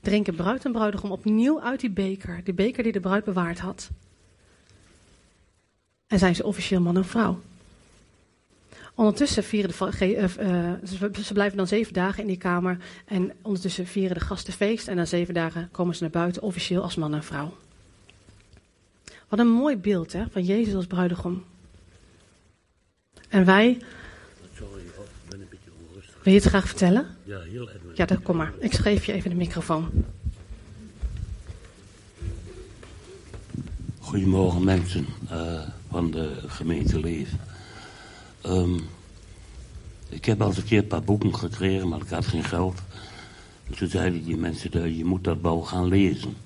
drinken bruid en bruidegom opnieuw uit die beker, die beker die de bruid bewaard had. En zijn ze officieel man en vrouw. Ondertussen vieren de, eh, eh, ze, ze blijven dan zeven dagen in die kamer. En ondertussen vieren de gasten feest. En na zeven dagen komen ze naar buiten, officieel als man en vrouw. Wat een mooi beeld hè, van Jezus als bruidegom. En wij, Sorry, oh, ik ben een beetje onrustig. wil je het graag vertellen? Ja, heel even. Ja, dan kom maar. Ik schreef je even de microfoon. Goedemorgen mensen eh, van de gemeente Leven. Ehm, ik heb al een keer een paar boeken gekregen, maar ik had geen geld. En toen zeiden die mensen, dat je moet dat wel gaan lezen.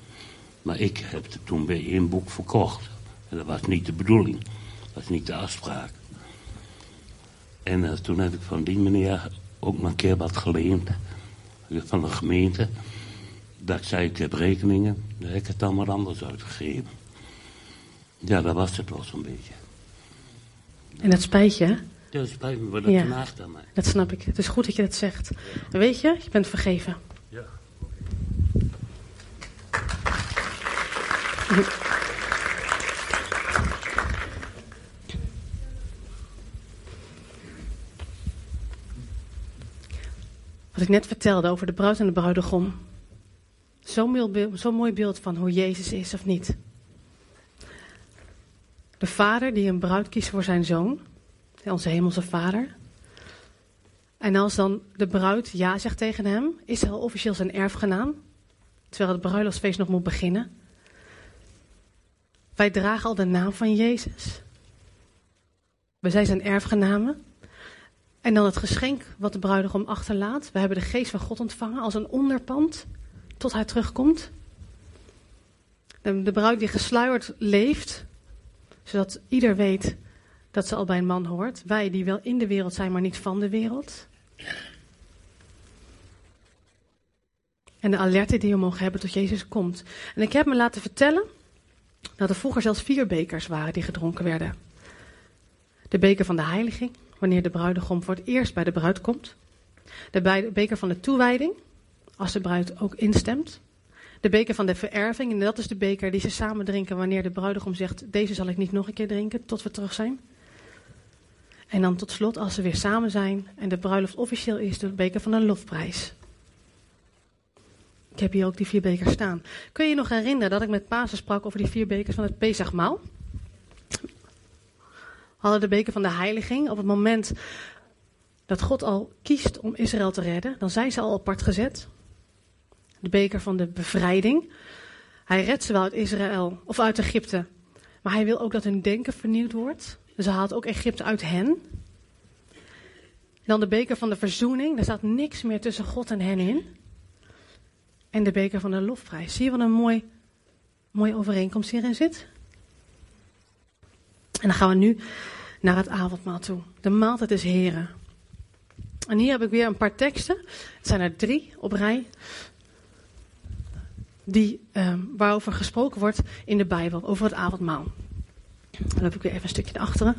Maar ik heb toen weer één boek verkocht. En dat was niet de bedoeling. Dat was niet de afspraak. En eh, toen heb ik van die meneer ook maar een keer wat geleend. Van de gemeente. Dat ik zei, ik heb rekeningen. Dan heb ik het maar anders uitgegeven. Ja, dat was het wel zo'n beetje. En dat spijt je, hè? Ja, dat spijt me, maar dat Ja. aan mij. Dat snap ik. Het is goed dat je dat zegt. En weet je, je bent vergeven. Ja. Wat ik net vertelde over de bruid en de bruidegom. Zo'n mooi beeld van hoe Jezus is of niet. De vader die een bruid kiest voor zijn zoon. Onze hemelse vader. En als dan de bruid ja zegt tegen hem, is hij al officieel zijn erfgenaam. Terwijl het bruiloftsfeest nog moet beginnen. Wij dragen al de naam van Jezus. We zijn zijn erfgenamen. En dan het geschenk wat de bruidegom achterlaat. We hebben de geest van God ontvangen als een onderpand tot hij terugkomt. De, bruid die gesluierd leeft, zodat ieder weet dat ze al bij een man hoort. Wij die wel in de wereld zijn, maar niet van de wereld. En de alerte die we mogen hebben tot Jezus komt. En ik heb me laten vertellen dat er vroeger zelfs vier bekers waren die gedronken werden. De beker van de heiliging, wanneer de bruidegom voor het eerst bij de bruid komt. De beker van de toewijding, als de bruid ook instemt. De beker van de vererving, en dat is de beker die ze samen drinken wanneer de bruidegom zegt: Deze zal ik niet nog een keer drinken tot we terug zijn. En dan tot slot, als ze weer samen zijn en de bruiloft officieel is, de beker van een lofprijs. Ik heb hier ook die vier bekers staan. Kun je je nog herinneren dat ik met Pasen sprak over die vier bekers van het Pesachmaal? Hadden de beker van de heiliging. Op het moment dat God al kiest om Israël te redden, dan zijn ze al apart gezet. De beker van de bevrijding. Hij redt ze wel uit Israël of uit Egypte, maar hij wil ook dat hun denken vernieuwd wordt. Dus hij haalt ook Egypte uit hen. Dan de beker van de verzoening. Daar staat niks meer tussen God en hen in. En de beker van de lofprijs. Zie je wat een mooi, mooie overeenkomst hierin zit? En dan gaan we nu naar het avondmaal toe. De maaltijd is heren. En hier heb ik weer een paar teksten. Het zijn er drie op rij. Die, ehm, waarover gesproken wordt in de Bijbel, over het avondmaal. Dan loop ik weer even een stukje naar achteren.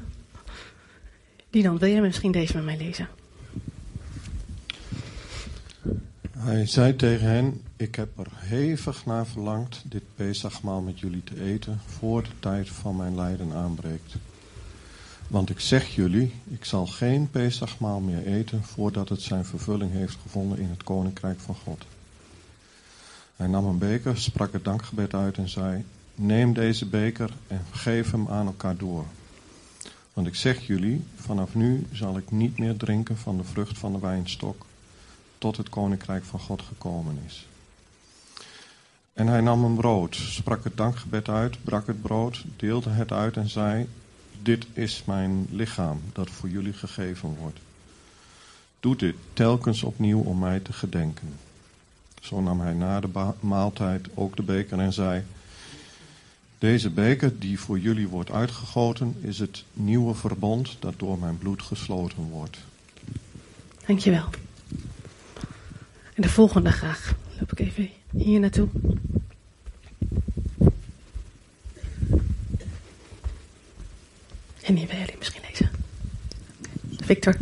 Die dan, wil je misschien deze met mij lezen? Hij zei tegen hen: Ik heb er hevig naar verlangd dit Pesachmaal met jullie te eten, voor de tijd van mijn lijden aanbreekt. Want ik zeg jullie, ik zal geen Pesachmaal meer eten voordat het zijn vervulling heeft gevonden in het koninkrijk van God. Hij nam een beker, sprak het dankgebed uit en zei: Neem deze beker en geef hem aan elkaar door. Want ik zeg jullie, vanaf nu zal ik niet meer drinken van de vrucht van de wijnstok tot het koninkrijk van God gekomen is. En hij nam een brood, sprak het dankgebed uit, brak het brood, deelde het uit en zei: Dit is mijn lichaam dat voor jullie gegeven wordt. Doe dit telkens opnieuw om mij te gedenken. Zo nam hij na de maaltijd ook de beker en zei: Deze beker die voor jullie wordt uitgegoten, is het nieuwe verbond dat door mijn bloed gesloten wordt. Dankjewel. En de volgende graag. Loop ik even hier naartoe. En hier bij jullie misschien lezen. Victor.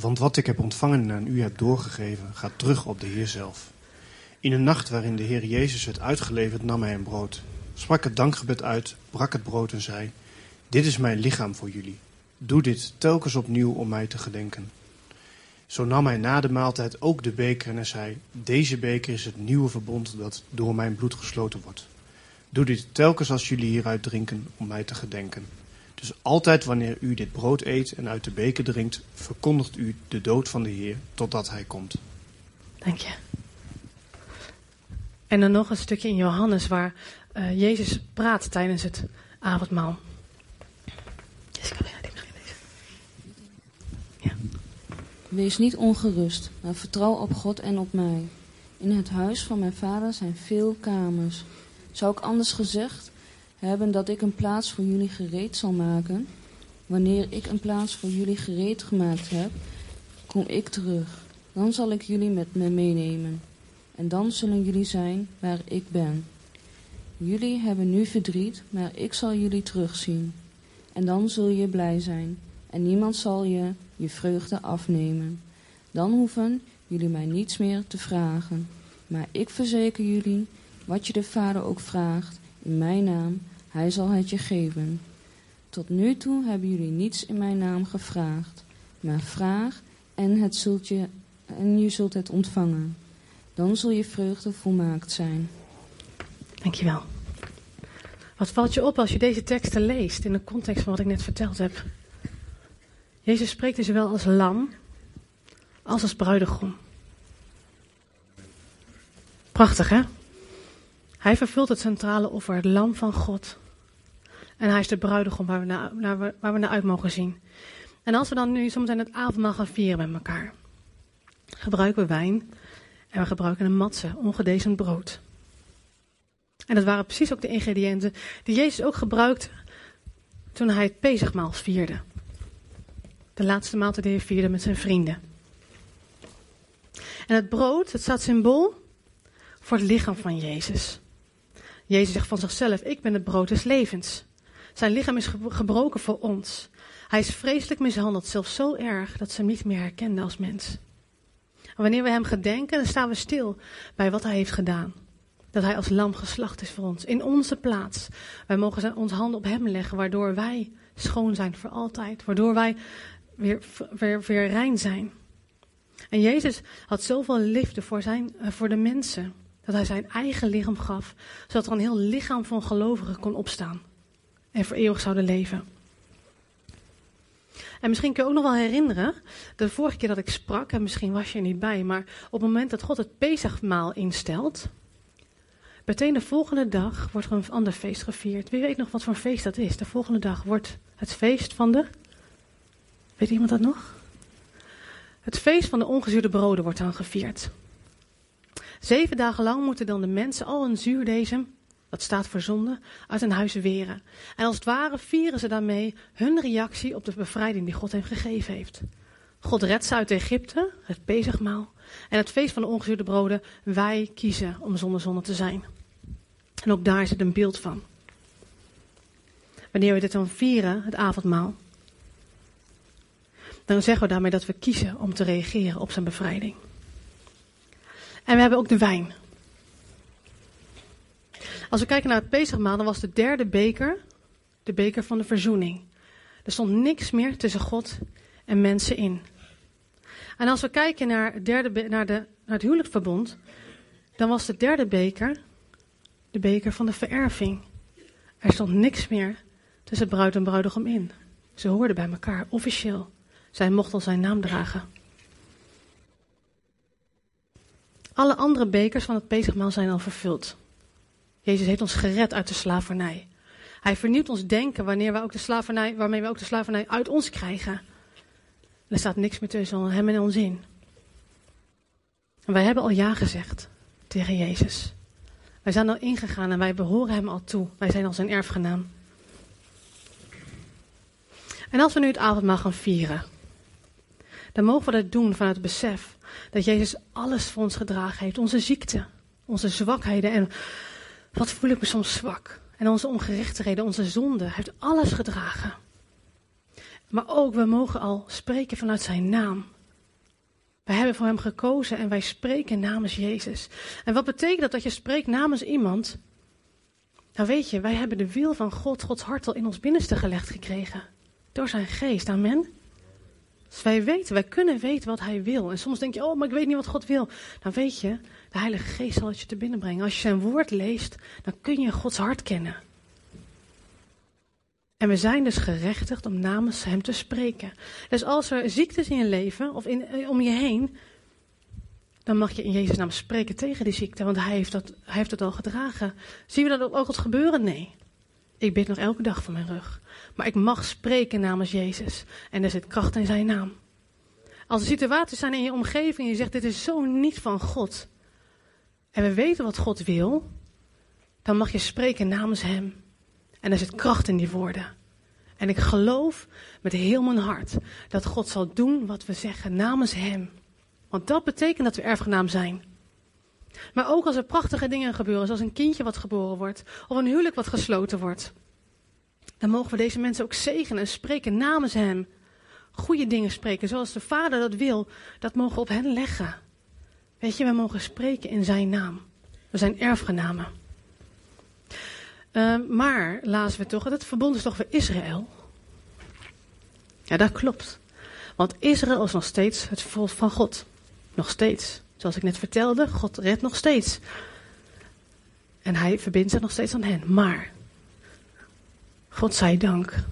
Want wat ik heb ontvangen en aan u heb doorgegeven, gaat terug op de Heer zelf. In een nacht waarin de Heer Jezus werd uitgeleverd, nam hij een brood, sprak het dankgebed uit, brak het brood en zei: Dit is mijn lichaam voor jullie. Doe dit telkens opnieuw om mij te gedenken. Zo nam hij na de maaltijd ook de beker en zei: Deze beker is het nieuwe verbond dat door mijn bloed gesloten wordt. Doe dit telkens als jullie hieruit drinken om mij te gedenken. Dus altijd wanneer u dit brood eet en uit de beker drinkt, verkondigt u de dood van de Heer totdat hij komt. Dank je. En dan nog een stukje in Johannes waar eh, Jezus praat tijdens het avondmaal. Jessica, wil jij die misschien lezen? Wees niet ongerust, maar vertrouw op God en op mij. In het huis van mijn vader zijn veel kamers. Zou ik anders gezegd hebben dat ik een plaats voor jullie gereed zal maken? Wanneer ik een plaats voor jullie gereed gemaakt heb, kom ik terug. Dan zal ik jullie met me meenemen. En dan zullen jullie zijn waar ik ben. Jullie hebben nu verdriet, maar ik zal jullie terugzien. En dan zul je blij zijn. En niemand zal je je vreugde afnemen. Dan hoeven jullie mij niets meer te vragen. Maar ik verzeker jullie, wat je de Vader ook vraagt, in mijn naam, hij zal het je geven. Tot nu toe hebben jullie niets in mijn naam gevraagd. Maar vraag en, het zult je, en je zult het ontvangen. Dan zul je vreugde volmaakt zijn. Dankjewel. Wat valt je op als je deze teksten leest in de context van wat ik net verteld heb? Jezus spreekt dus zowel als lam als als bruidegom. Prachtig, hè? Hij vervult het centrale offer, het lam van God. En hij is de bruidegom waar we naar, waar we naar uit mogen zien. En als we dan nu zometeen het avondmaal gaan vieren met elkaar, gebruiken we wijn en we gebruiken een matse, ongedezemd brood. En dat waren precies ook de ingrediënten die Jezus ook gebruikte toen hij het Pesachmaal vierde. De laatste maaltijd die hij vierde met zijn vrienden. En het brood, het staat symbool voor het lichaam van Jezus. Jezus zegt van zichzelf, ik ben het brood des levens. Zijn lichaam is ge- gebroken voor ons. Hij is vreselijk mishandeld, zelfs zo erg dat ze hem niet meer herkenden als mens. En wanneer we hem gedenken, dan staan we stil bij wat hij heeft gedaan. Dat hij als lam geslacht is voor ons, in onze plaats. Wij mogen onze handen op hem leggen, waardoor wij schoon zijn voor altijd. Waardoor wij weer, weer, weer rein zijn. En Jezus had zoveel liefde voor, zijn, eh, voor de mensen. Dat hij zijn eigen lichaam gaf. Zodat er een heel lichaam van gelovigen kon opstaan. En voor eeuwig zouden leven. En misschien kun je ook nog wel herinneren, de vorige keer dat ik sprak, en misschien was je er niet bij, maar op het moment dat God het Pesachmaal instelt, meteen de volgende dag wordt er een ander feest gevierd. Wie weet nog wat voor een feest dat is? De volgende dag wordt het feest van de. Weet iemand dat nog? Het feest van de ongezuurde broden wordt dan gevierd. Zeven dagen lang moeten dan de mensen al hun zuurdesem, dat staat voor zonde, uit hun huis weren. En als het ware vieren ze daarmee hun reactie op de bevrijding die God hen gegeven heeft. God redt ze uit Egypte, het Pesachmaal. En het feest van de ongezuurde broden, wij kiezen om zonder zonde te zijn. En ook daar zit een beeld van. Wanneer we dit dan vieren, het avondmaal, dan zeggen we daarmee dat we kiezen om te reageren op zijn bevrijding. En we hebben ook de wijn. Als we kijken naar het Pesachmaal, dan was de derde beker de beker van de verzoening. Er stond niks meer tussen God en mensen in. En als we kijken naar, het derde, naar, de, naar het huwelijksverbond, dan was de derde beker de beker van de vererving. Er stond niks meer tussen bruid en bruidegom in. Ze hoorden bij elkaar, officieel. Zij mocht al zijn naam dragen. Alle andere bekers van het Pesachmaal zijn al vervuld. Jezus heeft ons gered uit de slavernij. Hij vernieuwt ons denken wanneer we ook de slavernij, waarmee we ook de slavernij uit ons krijgen. Er staat niks meer tussen hem en ons in. En wij hebben al ja gezegd tegen Jezus. Wij zijn al ingegaan en wij behoren hem al toe. Wij zijn al zijn erfgenaam. En als we nu het avondmaal gaan vieren, dan mogen we dat doen vanuit het besef dat Jezus alles voor ons gedragen heeft. Onze ziekte, onze zwakheden en wat voel ik me soms zwak. En onze ongerechtigheden, onze zonde, hij heeft alles gedragen. Maar ook, we mogen al spreken vanuit zijn naam. Wij hebben voor hem gekozen en wij spreken namens Jezus. En wat betekent dat dat je spreekt namens iemand? Nou weet je, wij hebben de wil van God, Gods hart al in ons binnenste gelegd gekregen. Door zijn geest, amen. Dus wij weten, wij kunnen weten wat hij wil. En soms denk je, oh, maar ik weet niet wat God wil. Dan weet je, de Heilige Geest zal het je te binnen brengen. Als je zijn woord leest, dan kun je Gods hart kennen. En we zijn dus gerechtigd om namens hem te spreken. Dus als er ziektes in je leven of in, eh, om je heen, dan mag je in Jezus' naam spreken tegen die ziekte, want hij heeft, dat, hij heeft het al gedragen. Zien we dat ook al gebeuren? Nee. Ik bid nog elke dag voor mijn rug. Maar ik mag spreken namens Jezus. En er zit kracht in zijn naam. Als er situaties zijn in je omgeving en je zegt: Dit is zo niet van God. En we weten wat God wil. Dan mag je spreken namens Hem. En er zit kracht in die woorden. En ik geloof met heel mijn hart dat God zal doen wat we zeggen namens Hem. Want dat betekent dat we erfgenaam zijn. Maar ook als er prachtige dingen gebeuren, zoals een kindje wat geboren wordt, of een huwelijk wat gesloten wordt, dan mogen we deze mensen ook zegenen en spreken namens Hem. Goede dingen spreken, zoals de Vader dat wil, dat mogen we op hen leggen. Weet je, we mogen spreken in Zijn naam. We zijn erfgenamen. Uh, maar, lazen we toch, het verbond is toch voor Israël? Ja, dat klopt. Want Israël is nog steeds het volk van God. Nog steeds. Zoals ik net vertelde, God redt nog steeds. En hij verbindt zich nog steeds aan hen. Maar, God zij dank,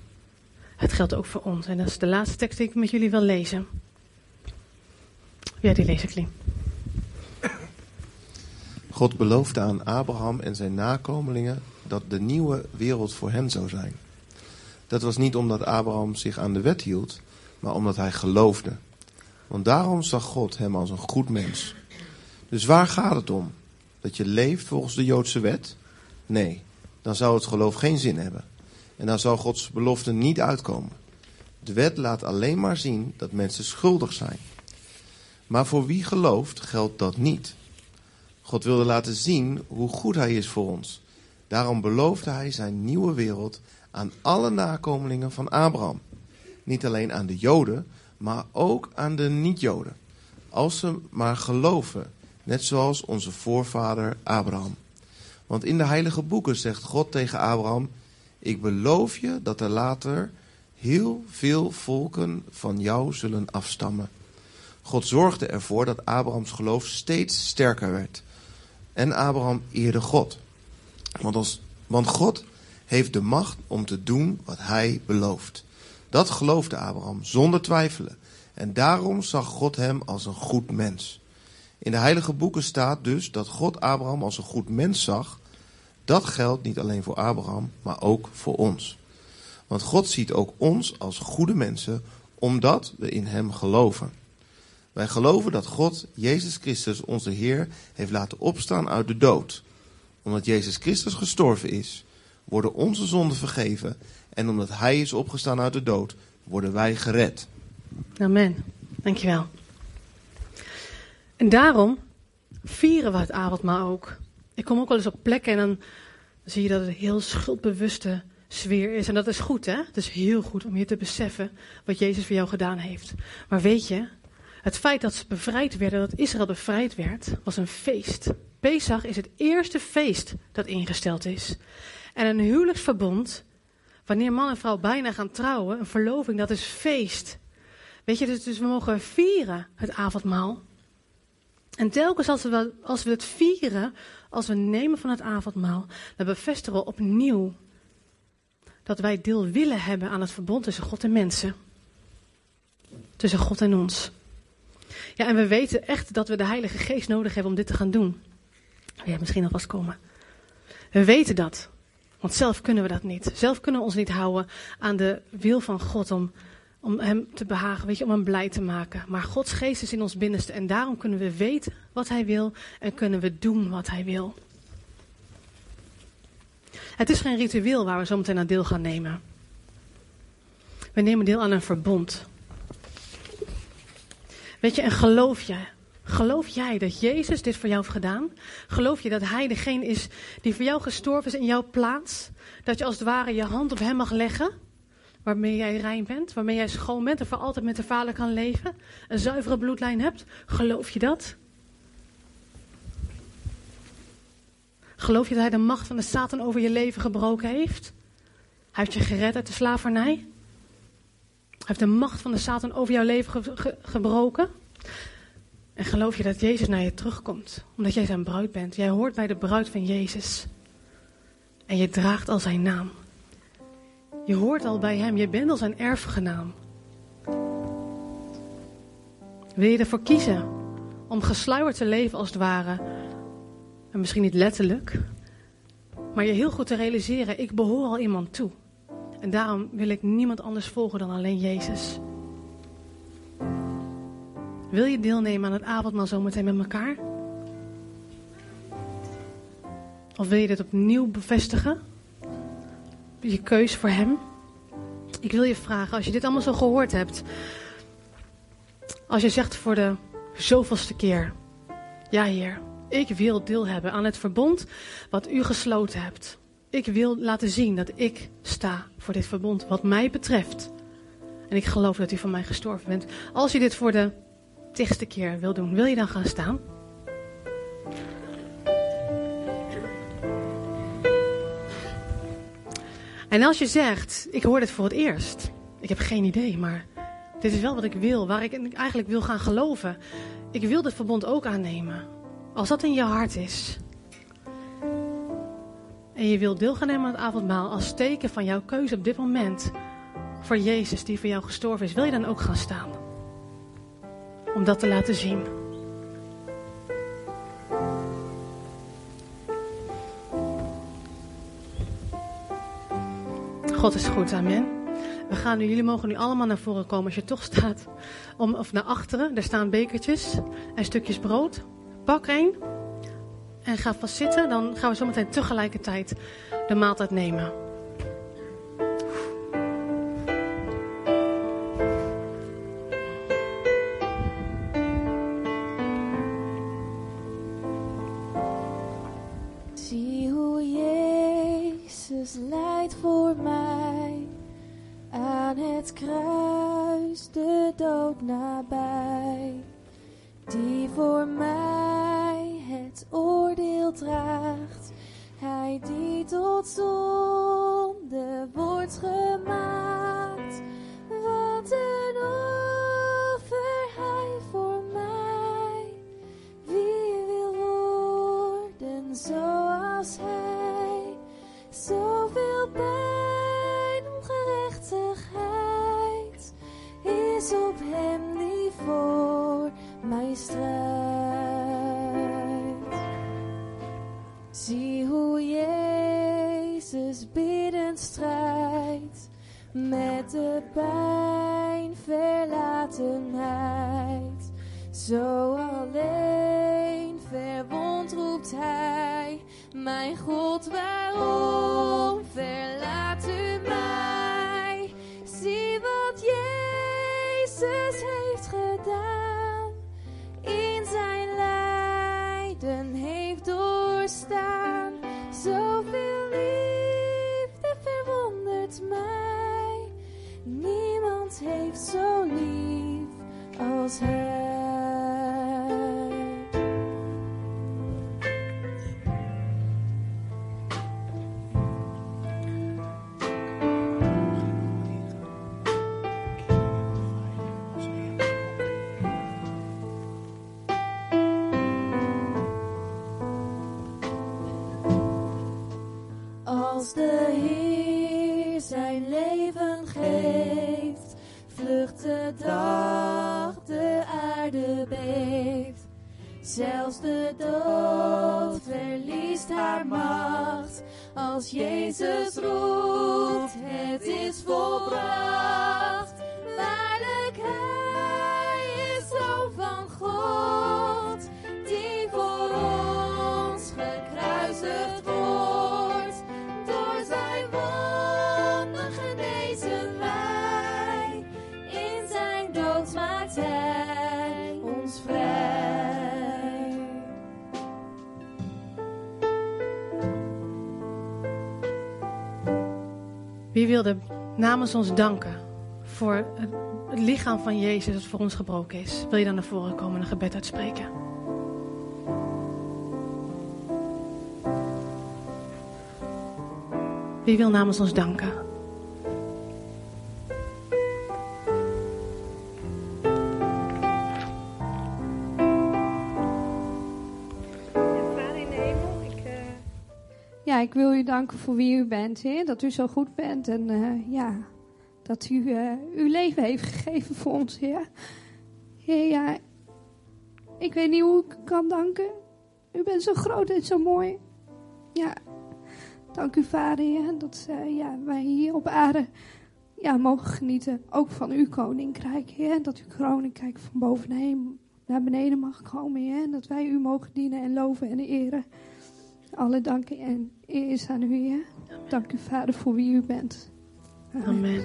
het geldt ook voor ons. En dat is de laatste tekst die ik met jullie wil lezen. Ja, die lees ik. God beloofde aan Abraham en zijn nakomelingen dat de nieuwe wereld voor hen zou zijn. Dat was niet omdat Abraham zich aan de wet hield, maar omdat hij geloofde. Want daarom zag God hem als een goed mens. Dus waar gaat het om? Dat je leeft volgens de Joodse wet? Nee, dan zou het geloof geen zin hebben. En dan zou Gods belofte niet uitkomen. De wet laat alleen maar zien dat mensen schuldig zijn. Maar voor wie gelooft geldt dat niet. God wilde laten zien hoe goed hij is voor ons. Daarom beloofde hij zijn nieuwe wereld aan alle nakomelingen van Abraham. Niet alleen aan de Joden, maar ook aan de niet-Joden. Als ze maar geloven, net zoals onze voorvader Abraham. Want in de heilige boeken zegt God tegen Abraham: Ik beloof je dat er later heel veel volken van jou zullen afstammen. God zorgde ervoor dat Abrahams geloof steeds sterker werd. En Abraham eerde God. Want, want God heeft de macht om te doen wat hij belooft. Dat geloofde Abraham zonder twijfelen. En daarom zag God hem als een goed mens. In de heilige boeken staat dus dat God Abraham als een goed mens zag. Dat geldt niet alleen voor Abraham, maar ook voor ons. Want God ziet ook ons als goede mensen, omdat we in Hem geloven. Wij geloven dat God, Jezus Christus, onze Heer, heeft laten opstaan uit de dood. Omdat Jezus Christus gestorven is, worden onze zonden vergeven. En omdat Hij is opgestaan uit de dood, worden wij gered. Amen. Dankjewel. En daarom vieren we het avondmaal ook. Ik kom ook wel eens op plekken en dan zie je dat het een heel schuldbewuste sfeer is. En dat is goed, hè? Het is heel goed om je te beseffen wat Jezus voor jou gedaan heeft. Maar weet je, het feit dat ze bevrijd werden, dat Israël bevrijd werd, was een feest. Pesach is het eerste feest dat ingesteld is. En een huwelijksverbond, wanneer man en vrouw bijna gaan trouwen, een verloving, dat is feest. Weet je, dus, dus we mogen vieren het avondmaal. En telkens als we, als we het vieren, als we nemen van het avondmaal, dan bevestigen we opnieuw dat wij deel willen hebben aan het verbond tussen God en mensen. Tussen God en ons. Ja, en we weten echt dat we de Heilige Geest nodig hebben om dit te gaan doen. Ja, misschien alvast komen. We weten dat. Want zelf kunnen we dat niet. Zelf kunnen we ons niet houden aan de wil van God om, om hem te behagen, weet je, om hem blij te maken. Maar Gods geest is in ons binnenste en daarom kunnen we weten wat hij wil en kunnen we doen wat hij wil. Het is geen ritueel waar we zo meteen aan deel gaan nemen. We nemen deel aan een verbond. Weet je, en geloof je, geloof jij dat Jezus dit voor jou heeft gedaan? Geloof je dat Hij degene is die voor jou gestorven is in jouw plaats? Dat je als het ware je hand op Hem mag leggen? Waarmee jij rein bent, waarmee jij schoon bent en voor altijd met de Vader kan leven? Een zuivere bloedlijn hebt? Geloof je dat? Geloof je dat Hij de macht van de Satan over je leven gebroken heeft? Hij heeft je gered uit de slavernij? Hij heeft de macht van de Satan over jouw leven ge- ge- gebroken? En geloof je dat Jezus naar je terugkomt? Omdat jij zijn bruid bent. Jij hoort bij de bruid van Jezus. En je draagt al zijn naam. Je hoort al bij hem. Je bent al zijn erfgenaam. Wil je ervoor kiezen om gesluierd te leven als het ware? En misschien niet letterlijk. Maar je heel goed te realiseren, ik behoor al iemand toe. En daarom wil ik niemand anders volgen dan alleen Jezus. Wil je deelnemen aan het avondmaal zometeen met elkaar? Of wil je dit opnieuw bevestigen? Je keus voor Hem? Ik wil je vragen, als je dit allemaal zo gehoord hebt. Als je zegt voor de zoveelste keer. Ja Heer, ik wil deel hebben aan het verbond wat U gesloten hebt. Ik wil laten zien dat ik sta voor dit verbond wat mij betreft. En ik geloof dat U voor mij gestorven bent. Als je dit voor de tigste keer wil doen, wil je dan gaan staan? En als je zegt, ik hoor dit voor het eerst. Ik heb geen idee, maar dit is wel wat ik wil, waar ik eigenlijk wil gaan geloven. Ik wil dit verbond ook aannemen. Als dat in je hart is. En je wilt deel gaan nemen aan het avondmaal als teken van jouw keuze op dit moment. Voor Jezus die voor jou gestorven is. Wil je dan ook gaan staan? Om dat te laten zien. God is goed, amen. We gaan nu, jullie mogen nu allemaal naar voren komen als je toch staat. Om, of naar achteren, daar staan bekertjes en stukjes brood. Pak één en ga vast zitten. Dan gaan we zo meteen tegelijkertijd de maaltijd nemen. Dood nabij, die voor mij Zie hoe Jezus biddend strijdt met de pijn, verlatenheid. Zo alleen verwond roept hij, mijn God, waarom Als Jezus Wie wilde namens ons danken voor het lichaam van Jezus dat voor ons gebroken is? Wil je dan naar voren komen en een gebed uitspreken? Wie wil namens ons danken? Ik wil u danken voor wie u bent, Heer. Dat u zo goed bent en eh, ja, dat u eh, uw leven heeft gegeven voor ons, Heer. Heer, ja, ik weet niet hoe ik kan danken. U bent zo groot en zo mooi. Ja, dank u, Vader, dat eh, ja, wij hier op aarde ja, mogen genieten, ook van uw koninkrijk, Heer. Dat uw koninkrijk van boven naar beneden mag komen, Heer. En dat wij u mogen dienen en loven en eren. Alle dank en eer is aan u, Heer. Dank u, Vader, voor wie u bent. Amen.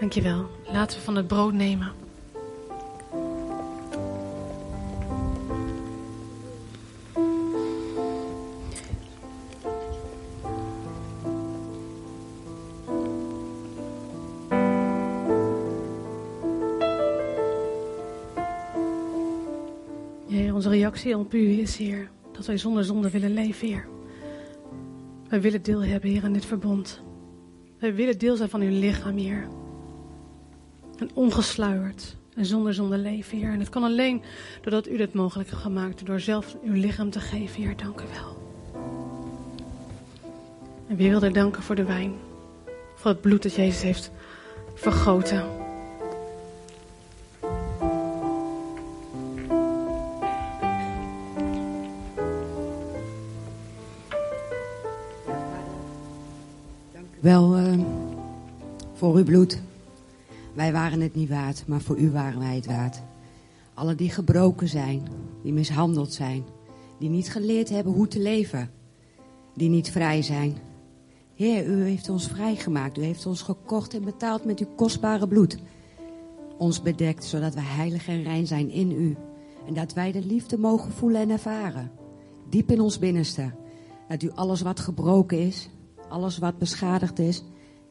Dankjewel. Laten we van het brood nemen. Heer, onze reactie op u is, Heer, dat wij zonder zonde willen leven, Heer. Wij willen deel hebben, Heer, aan dit verbond. Wij willen deel zijn van uw lichaam, Heer. En ongesluierd en zonder zonde leven, Heer. En het kan alleen doordat u dit mogelijk hebt gemaakt, door zelf uw lichaam te geven, Heer. Dank u wel. En wie wil er danken voor de wijn? Voor het bloed dat Jezus heeft vergoten. Wel eh, voor uw bloed. Wij waren het niet waard, maar voor u waren wij het waard. Alle die gebroken zijn, die mishandeld zijn, die niet geleerd hebben hoe te leven, die niet vrij zijn. Heer, u heeft ons vrijgemaakt. U heeft ons gekocht en betaald met uw kostbare bloed. Ons bedekt, zodat wij heilig en rein zijn in u. En dat wij de liefde mogen voelen en ervaren. Diep in ons binnenste. Dat u alles wat gebroken is, alles wat beschadigd is,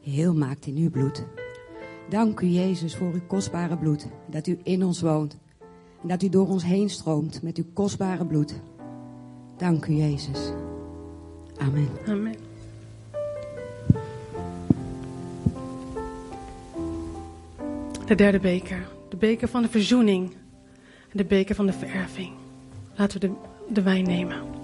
heel maakt in uw bloed. Dank u, Jezus, voor uw kostbare bloed. Dat u in ons woont. En dat u door ons heen stroomt met uw kostbare bloed. Dank u, Jezus. Amen. Amen. De derde beker. De beker van de verzoening. En de beker van de vererving. Laten we de, de wijn nemen.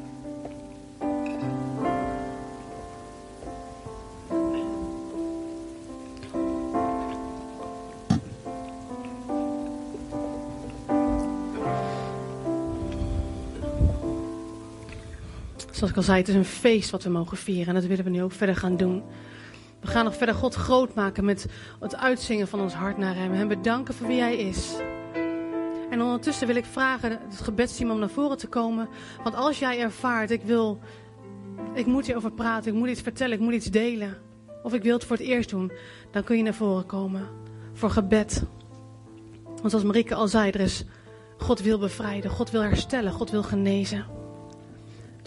Zoals ik al zei, het is een feest wat we mogen vieren. En dat willen we nu ook verder gaan doen. We gaan nog verder God groot maken met het uitzingen van ons hart naar Hem. En bedanken voor wie Hij is. En ondertussen wil ik vragen het gebedsteam om naar voren te komen. Want als jij ervaart, ik wil, ik moet hierover praten, ik moet iets vertellen, ik moet iets delen. Of ik wil het voor het eerst doen. Dan kun je naar voren komen. Voor gebed. Want zoals Marieke al zei, er is, God wil bevrijden, God wil herstellen, God wil genezen.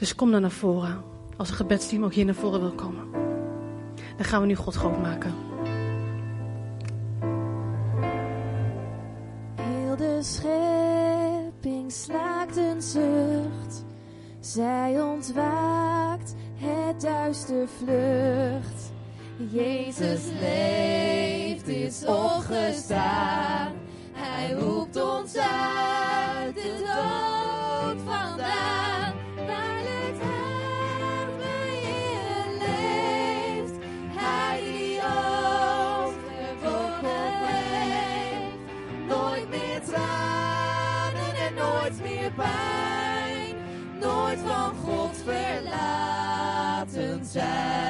Dus kom dan naar voren. Als een gebedsteam ook hier naar voren wil komen. Dan gaan we nu God groot maken. Heel de schepping slaakt een zucht. Zij ontwaakt, het duister vlucht. Jezus leeft, is opgestaan. Hij roept ons uit inside.